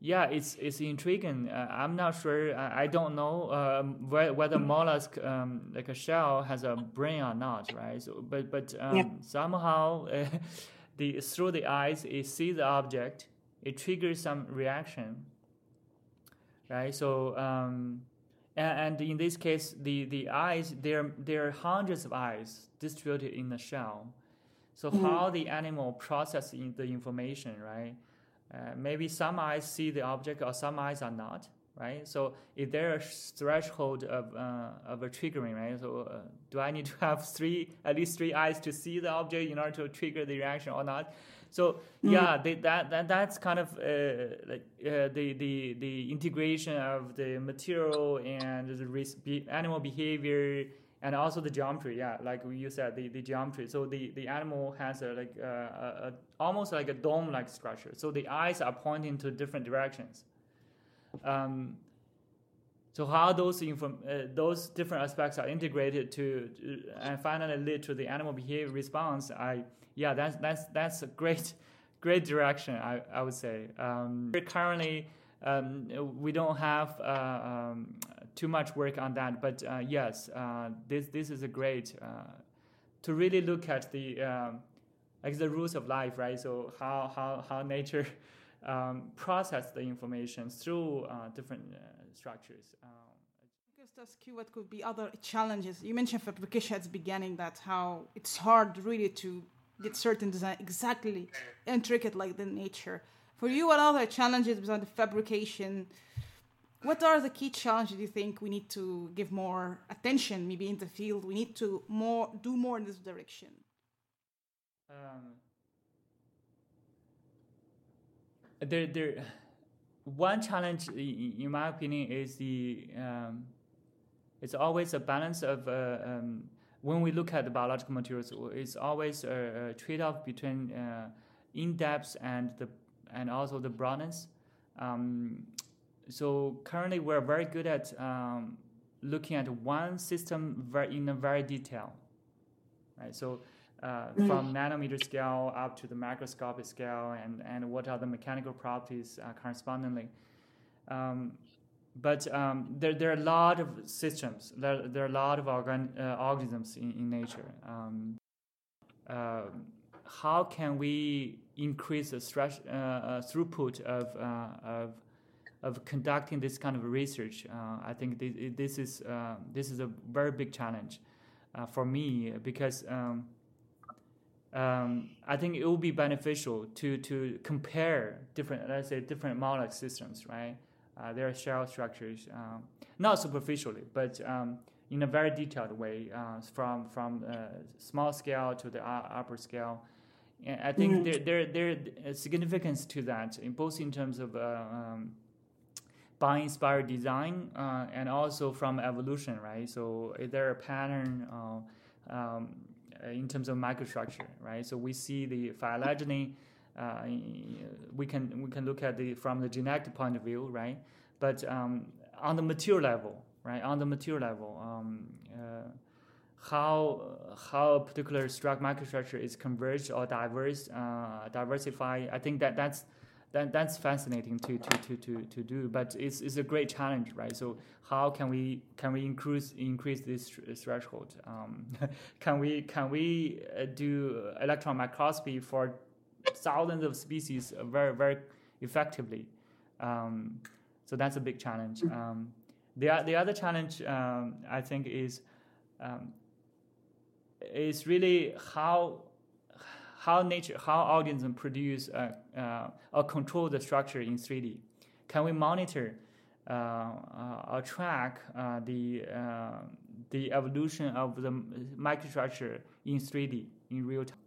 Yeah, it's it's intriguing. Uh, I'm not sure. I, I don't know um, whether mollusk um, like a shell has a brain or not, right? So, but but um, yeah. somehow uh, [laughs] the through the eyes it sees the object, it triggers some reaction, right? So um, and, and in this case, the the eyes there there are hundreds of eyes distributed in the shell. So mm-hmm. how the animal processes the information, right? Uh, maybe some eyes see the object or some eyes are not, right? So is there a threshold of, uh, of a triggering, right? So uh, do I need to [laughs] have three, at least three eyes to see the object in order to trigger the reaction or not? So mm-hmm. yeah, they, that, that that's kind of uh, like uh, the the the integration of the material and the animal behavior and also the geometry yeah like you said the, the geometry so the, the animal has a like a, a, almost like a dome like structure. So the eyes are pointing to different directions. Um, so how those inform- uh, those different aspects are integrated to uh, and finally lead to the animal behavior response i yeah that's that's that's a great [laughs] great direction i, I would say. Um, currently um, we don't have uh, um, too much work on that, but uh, yes, uh, this this is a great uh, to really look at the um, like the rules of life, right? So how how how nature [laughs] um, process the information through uh, different uh, structures. Just ask you what could be other challenges. You mentioned fabrication at the beginning that how it's hard really to get certain design exactly intricate like the nature. For you, what other challenges besides the fabrication? What are the key challenges you think we need to give more attention, maybe in the field? We need to more do more in this direction. Um, there, there, one challenge, in my opinion, is the um, it's always a balance of uh, um, when we look at the biological materials, it's always a, a trade-off between uh, in depth and the and also the broadness. Um, so currently, we're very good at um, looking at one system very, in a very detail, right? So uh, from nanometer scale up to the microscopic scale, and, and what are the mechanical properties uh, correspondingly. Um, but um, there, there are a lot of systems. There, there are a lot of organ, uh, organisms in, in nature. Um, uh, how can we increase the stress, uh, uh, throughput of, uh, of, of conducting this kind of research? I think this, this, is, this is a very big challenge for me because um, um, I think it will be beneficial to, to compare different, let's say, different mollusk systems, right? Uh, their shell structures, um, not superficially, but um, in a very detailed way, uh, from from uh, small scale to the upper scale, and I think mm. there, there, there is significance to that, in both in terms of um, bio-inspired design uh, and also from evolution, right? So is there a pattern uh, um, in terms of microstructure, right? So we see the phylogeny. Uh, we can we can look at the from the genetic point of view, right? But um, on the material level, right? On the material level, um, uh, how how a particular struct microstructure is converged or diverse uh, diversify. I think that that's that, that's fascinating to, to, to, to, to do, but it's, it's a great challenge, right? So how can we can we increase increase this threshold? Um, [laughs] can we can we uh, do electron microscopy for thousands of species very very effectively? Um, so that's a big challenge. Um, the the other challenge um, I think is um, is really how how nature, how organisms produce uh, uh, or control the structure in 3D. Can we monitor uh, uh or track uh, the uh, the evolution of the microstructure in 3D in real time?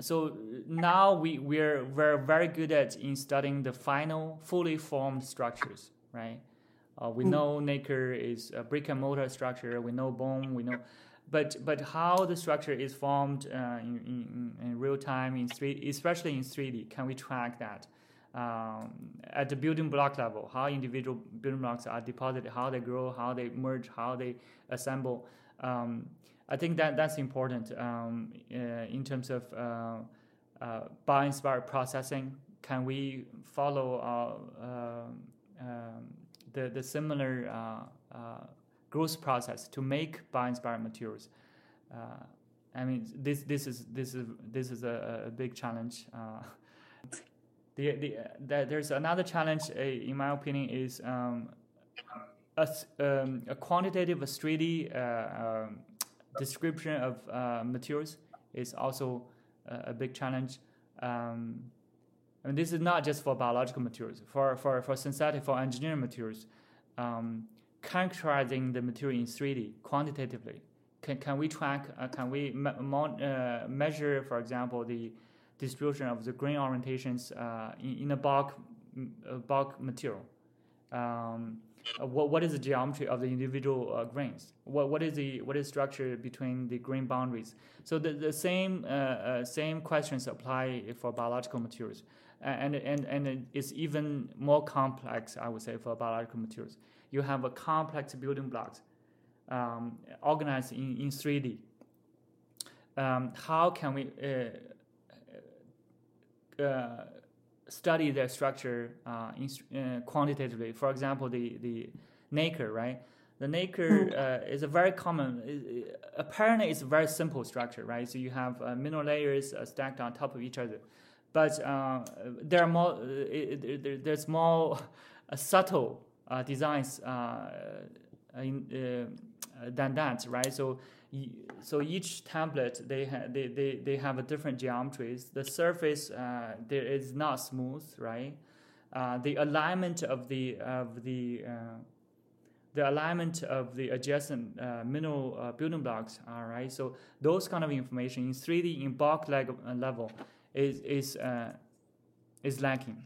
So now we we're we're very good at in studying the final fully formed structures, right? we mm. know nacre is a brick and mortar structure. We know bone. We know but but how the structure is formed uh, in, in, in, real time in three, especially in 3D, can we track that um, at the building block level? How individual building blocks are deposited, how they grow, how they merge, how they assemble. Um, I think that that's important um, uh, in terms of uh, uh, bio-inspired processing. Can we follow uh, um, um, the the similar uh, uh, growth process to make bio-inspired materials. Uh, I mean, this this is this is this is a, a big challenge. Uh, [laughs] the, the, the, there's another challenge, uh, in my opinion, is um, a, um, a quantitative 3D uh, um, description of uh, materials is also a, a big challenge. Um, mean, this is not just for biological materials. For for for synthetic, for engineering materials, um, characterizing the material in 3D quantitatively. Can, can we track, uh, can we me- uh, measure, for example, the distribution of the grain orientations uh, in, in, a bulk, uh, bulk material? Um, uh, what, what is the geometry of the individual uh, grains? What, what is the what is structure between the grain boundaries? So the, the same same questions apply for biological materials, and and and it's even more complex, I would say, for biological materials you have a complex building blocks um, organized in, in 3D. Um, how can we uh, uh, study their structure uh, in, uh, quantitatively? For example, the, the nacre, right? The nacre uh, is a very common, apparently it's a very simple structure, right? So you have uh, mineral layers stacked on top of each other. But there are more, there's more [laughs] subtle designs uh, in, uh, than that, right? So so each tablet they, ha- they, they, they have a different geometries. The surface uh, there is not smooth, right? Uh, the alignment of the of the uh, the alignment of the adjacent mineral building blocks, all right. So those kind of information in 3D in bulk leg- level is is is lacking.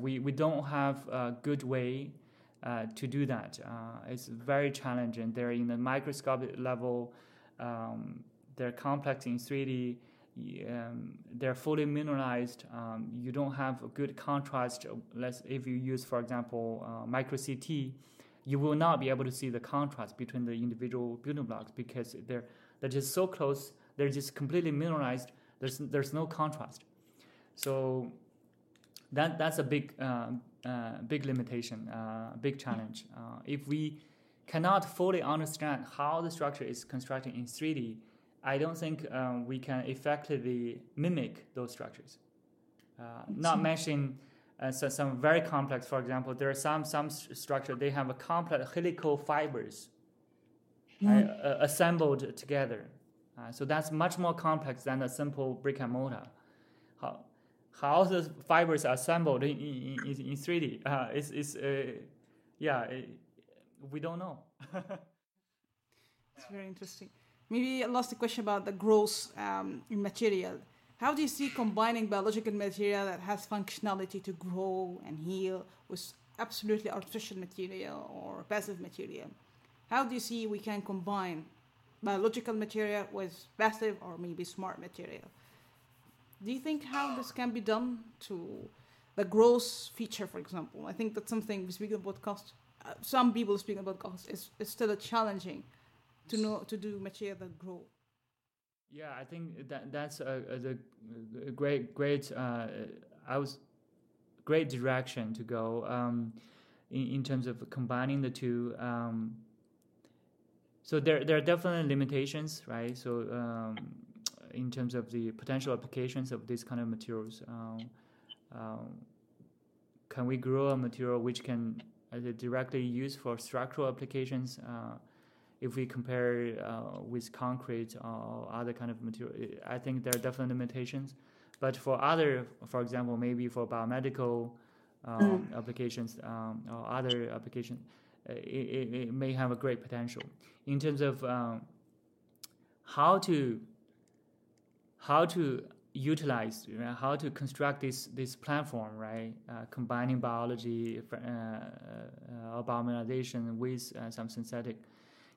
we we don't have a good way uh, to do that. Uh, it's very challenging. They're in the microscopic level. Um, they're complex in 3D. Um, they're fully mineralized. Um, you don't have a good contrast. Let's, if you use, for example, uh, micro CT, you will not be able to see the contrast between the individual building blocks because they're they're just so close. They're just completely mineralized. There's there's no contrast. So that that's a big uh, uh, big limitation, uh, big challenge. Uh, if we cannot fully understand how the structure is constructed in 3D, I don't think um, we can effectively mimic those structures. Uh, not mentioning uh, so some very complex. For example, there are some some structure they have a complex helical fibers mm. assembled together. so that's much more complex than a simple brick and mortar. How, how the fibers are assembled in, in, in, in 3D. Uh, it's, it's uh, yeah, it, we don't know. [laughs] it's very interesting. Maybe I lost a question about the growth um, in material. How do you see combining biological material that has functionality to grow and heal with absolutely artificial material or passive material? How do you see we can combine biological material with passive or maybe smart material? Do you think how this can be done to the growth feature, for example? I think that's something we speak about cost. Uh, some people speak about cost. It's, it's still a challenging to know to do material that grow. Yeah, I think that that's a, a, a great great uh, I was great direction to go um, in, in terms of combining the two. Um, so there there are definitely limitations, right? So um, in terms of the potential applications of these kind of materials, um, um, can we grow a material which can uh, directly use for structural applications? Uh, if we compare uh, with concrete or other kind of material, I think there are definitely limitations. But for other, for example, maybe for biomedical um, mm. applications um, or other applications, uh, it, it, may have a great potential in terms of um, how to how to utilize how to construct this this platform right? Uh, combining biology uh, uh, or biomineralization with uh, some synthetic.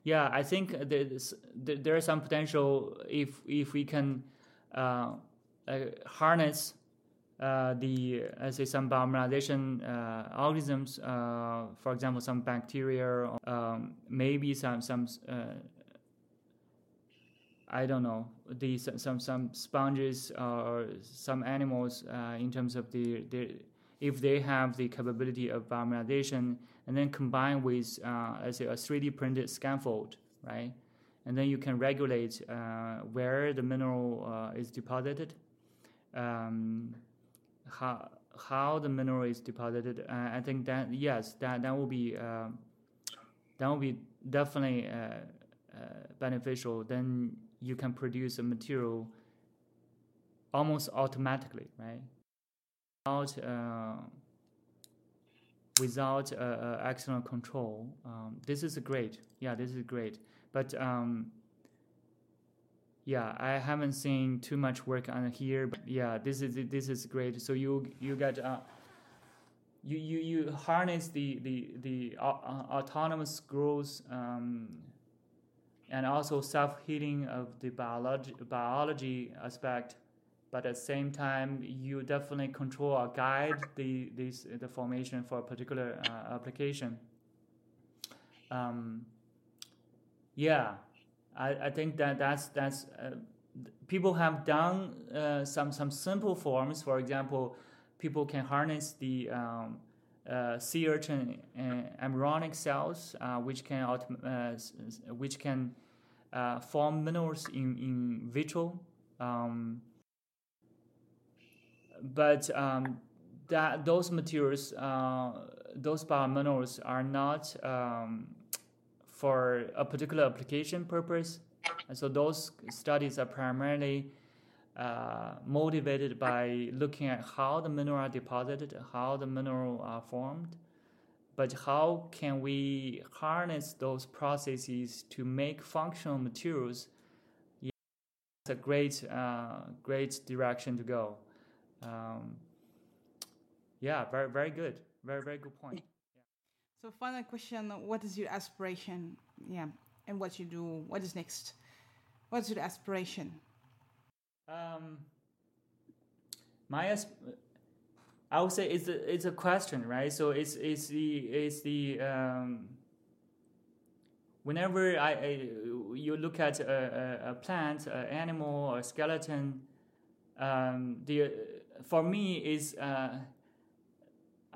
Yeah i think there's, there is some potential if if we can uh, uh, harness uh, the uh, say some biomineralization uh, organisms, uh, for example, some bacteria, um, maybe some some I don't know the some some sponges or some animals in terms of the, the if they have the capability of biomineralization and then combine with uh, say a 3D printed scaffold, right? And then you can regulate uh, where the mineral uh, is deposited um, how how the mineral is deposited. Uh, I think that yes, that that will be uh, that will be definitely uh, uh beneficial. Then you can produce a material almost automatically, right? Without uh, without uh, external control. Um, this is great. Yeah, this is great. But um, yeah, I haven't seen too much work on here, but yeah, this is this is great. So you you get uh, you you you harness the the the uh, autonomous growth um, and also self healing of the biology biology aspect, but at the same time you definitely control or guide the the formation for a particular uh, application. Um, yeah I, I think that that's that's uh, people have done uh, some some simple forms. For example, people can harness the um, uh, sea urchin embryonic cells, uh, which can uh, which can uh, form minerals in in vitro. Um, but um, that those materials, those biominerals are not um, for a particular application purpose. And so those studies are primarily uh, motivated by looking at how the mineral are deposited, how the mineral are formed, but how can we harness those processes to make functional materials? Yeah, it's a great, uh, great direction to go. Um, yeah, very, very good. Very, very good point. So final question, what is your aspiration? Yeah, and what you do, what is next? What's your aspiration? Um, my I would say it's a, it's a question, right? So it's it's the it's the um, whenever I, I, you look at a, a, a plant, an animal, a skeleton, um, the for me is uh,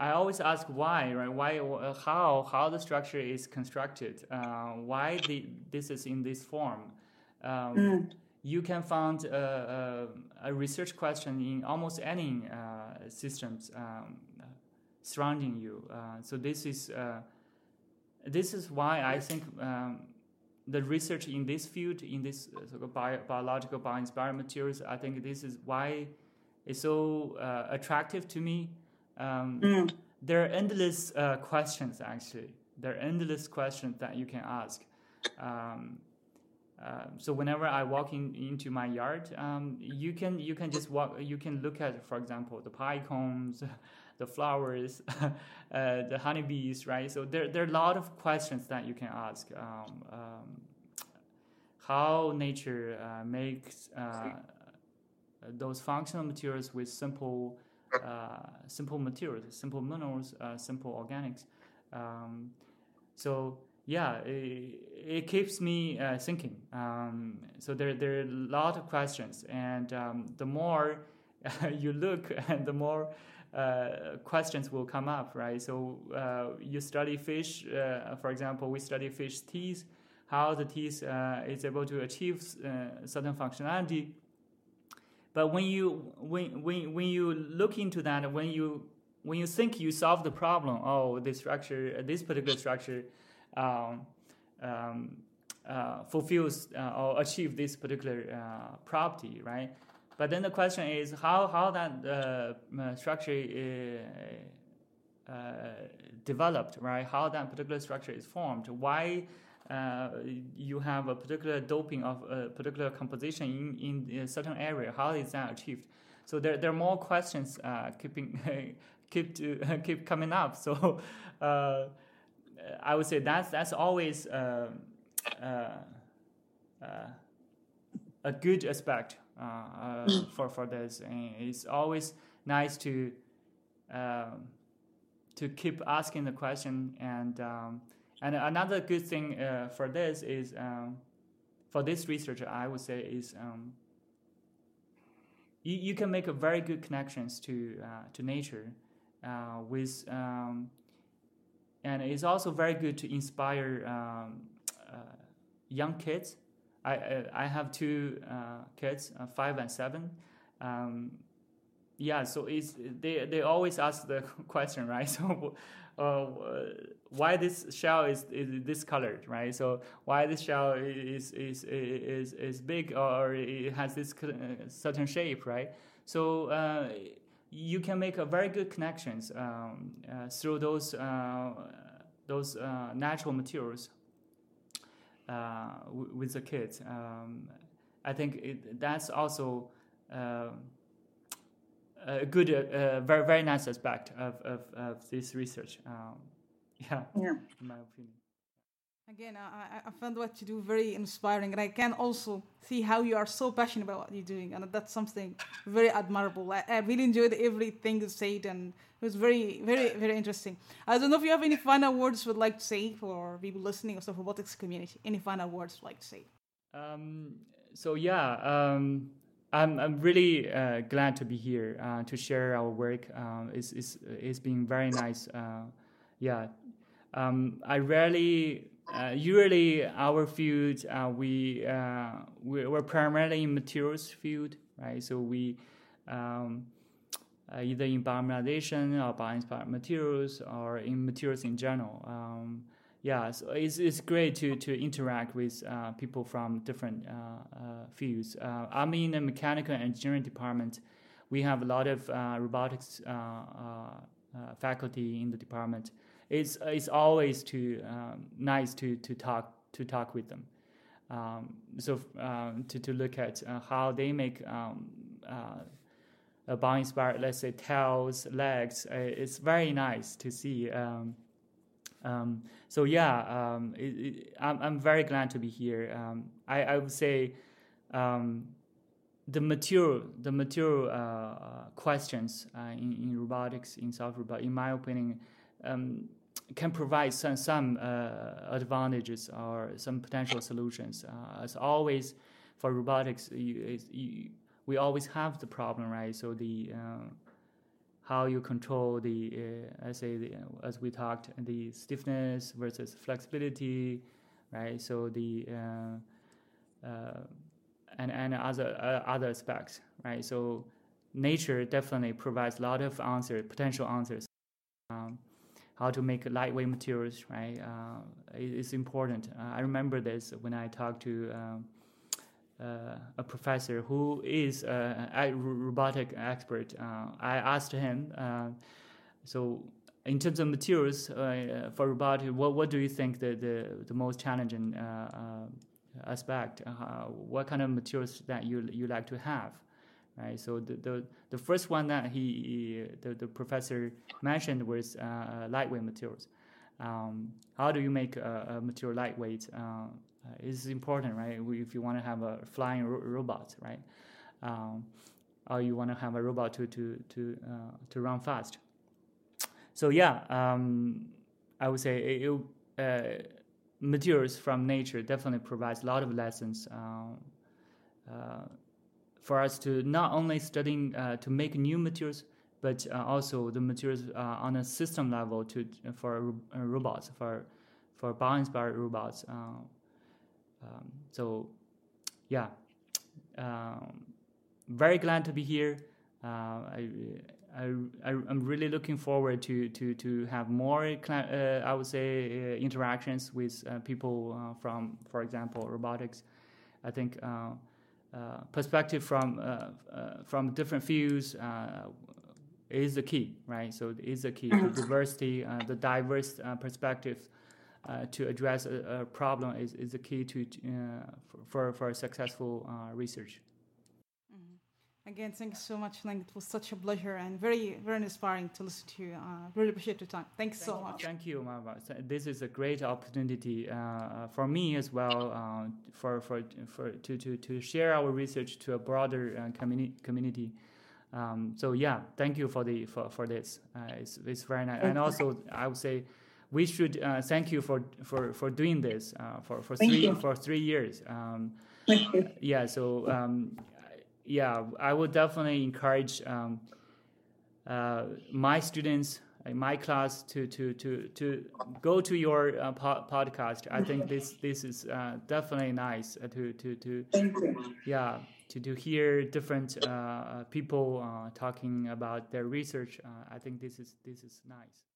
I always ask why, right? Why, how, how the structure is constructed, uh, why the, this is in this form. Um, mm. You can find a, a, a, research question in almost any uh, systems um, surrounding you. Uh, so this is uh, this is why I think um, the research in this field, in this uh, sort of bio, biological bio-inspired materials, I think this is why it's so attractive to me. Um, mm. There are endless uh, questions, actually. There are endless questions that you can ask. Um, uh, so whenever I walk in, into my yard, um, you can you can just walk. You can look at, for example, the pine cones, [laughs] the flowers, [laughs] uh, the honeybees, right? So there there are a lot of questions that you can ask. Um, um how nature uh, makes uh, those functional materials with simple uh, simple materials, simple minerals, uh, simple organics. Um, so yeah, it, it keeps me uh, thinking. Um, so there, there are a lot of questions, and um, the more [laughs] you look, [laughs] and the more uh, questions will come up, right? So uh, you study fish, uh, for example, we study fish teeth, how the teeth uh, is able to achieve certain functionality. But when you when, when when you look into that, when you when you think you solve the problem, oh, this structure, this particular structure. Um, um, uh, fulfills uh, or achieve this particular uh, property, right? But then the question is how how that uh, structure is uh, developed, right? How that particular structure is formed? Why? you have a particular doping of a particular composition in, in a certain area. How is that achieved? So there, there are more questions keeping [laughs] keep to, [laughs] keep coming up. So I would say that's that's always uh, uh, uh, a good aspect for for this. And it's always nice to um, to keep asking the question and um, and another good thing for this is um, for this researcher I would say is um, you, you can make a very good connections to uh, to nature uh, with um, and it's also very good to inspire um, uh, young kids. I, I, have two uh, kids, uh, five and seven. Um, yeah, so it's they they always ask the [laughs] question, right? So, [laughs] uh, why this shell is, is this colored, right? So why this shell is is is is big or it has this uh, certain shape, right? So uh, you can make a very good connections um, uh, through those uh, those uh, natural materials uh, w- with the kids. Um, I think it, that's also uh, a good, very very nice aspect of, of, of this research. Um, [laughs] yeah, yeah, in my opinion. Again, I, I found what you do very inspiring, and I can also see how you are so passionate about what you're doing, and that's something very admirable. I, I really enjoyed everything you said, and it was very, very, very interesting. I don't know if you have any final words would like to say for people listening of the robotics community. Any final words you'd like to say? Um, so yeah, um, I'm I'm really uh, glad to be here uh, to share our work. Um, it's it's it's been very nice. Uh, yeah, um, I rarely uh, usually our field uh, we uh, we're primarily in materials field, right? So we um, uh, either in biomineralization or bioinspired materials or in materials in general. Um, yeah, so it's, it's great to, to interact with uh, people from different fields. I'm in the mechanical engineering department. We have a lot of robotics faculty in the department it's it's always too um, nice to to talk to talk with them. Um, so um, to to look at uh, how they make um, uh, a bone inspired, let's say tails, legs. Uh, it's very nice to see. Um, um, so yeah, it, it, I'm I'm very glad to be here. I I would say the material the material uh, questions uh, in, in robotics in software, but in my opinion, um, can provide some some uh, advantages or some potential solutions. Uh, as always, for robotics, you, you, we always have the problem, right? So the uh, how you control the, uh, I say, the, as we talked, the stiffness versus flexibility, right? So the uh, uh, and and other other aspects, right? So nature definitely provides a lot of answers, potential answers. Um, how to make lightweight materials, right? Uh, it's important. Uh, I remember this when I talked to um, uh, a professor who is a robotic expert. Uh, I asked him, uh, so in terms of materials uh, for robotic, what, what do you think the, the, the most challenging aspect? what kind of materials that you, you like to have? Right? So the, the, the first one that he, the, the professor mentioned was uh, lightweight materials. Um, how do you make a, a material lightweight? Uh, is important, right? If you want to have a flying ro- robot, right? Um, or you want to have a robot to to to uh, to run fast. So yeah, um, I would say it, uh, materials from nature definitely provides a lot of lessons for us to not only studying to make new materials but uh, also the materials uh, on a system level to for uh, robots for for bio-inspired robots. Um, so, yeah, um, very glad to be here. I, I, I, am really looking forward to, to, to have more, uh, I would say, uh, interactions with uh, people from, for example, robotics. I think perspective from from different fields is the key, right? So it is the key. The diversity, uh, the diverse uh, perspectives uh, to address a, a, problem is, is the key to uh, for, for successful uh, research. Again, thank you so much, Lang. It was such a pleasure and very, very inspiring to listen to you. Uh, really appreciate your time. Thanks thank so you. much. Thank you, Marwa. This is a great opportunity uh, for me as well uh, for, for, for to, to, to share our research to a broader uh, communi- community. Um, so yeah, thank you for the for, for this. Uh, it's it's very nice, and also I would say we should uh, thank you for for for doing this uh, for for three you. for three years. Um, yeah, so um, yeah, I would definitely encourage um, uh, my students in my class to to to to go to your uh, po- podcast. I think this this is uh, definitely nice to to to yeah to, to hear different uh, uh people uh, talking about their research. Uh, I think this is this is nice.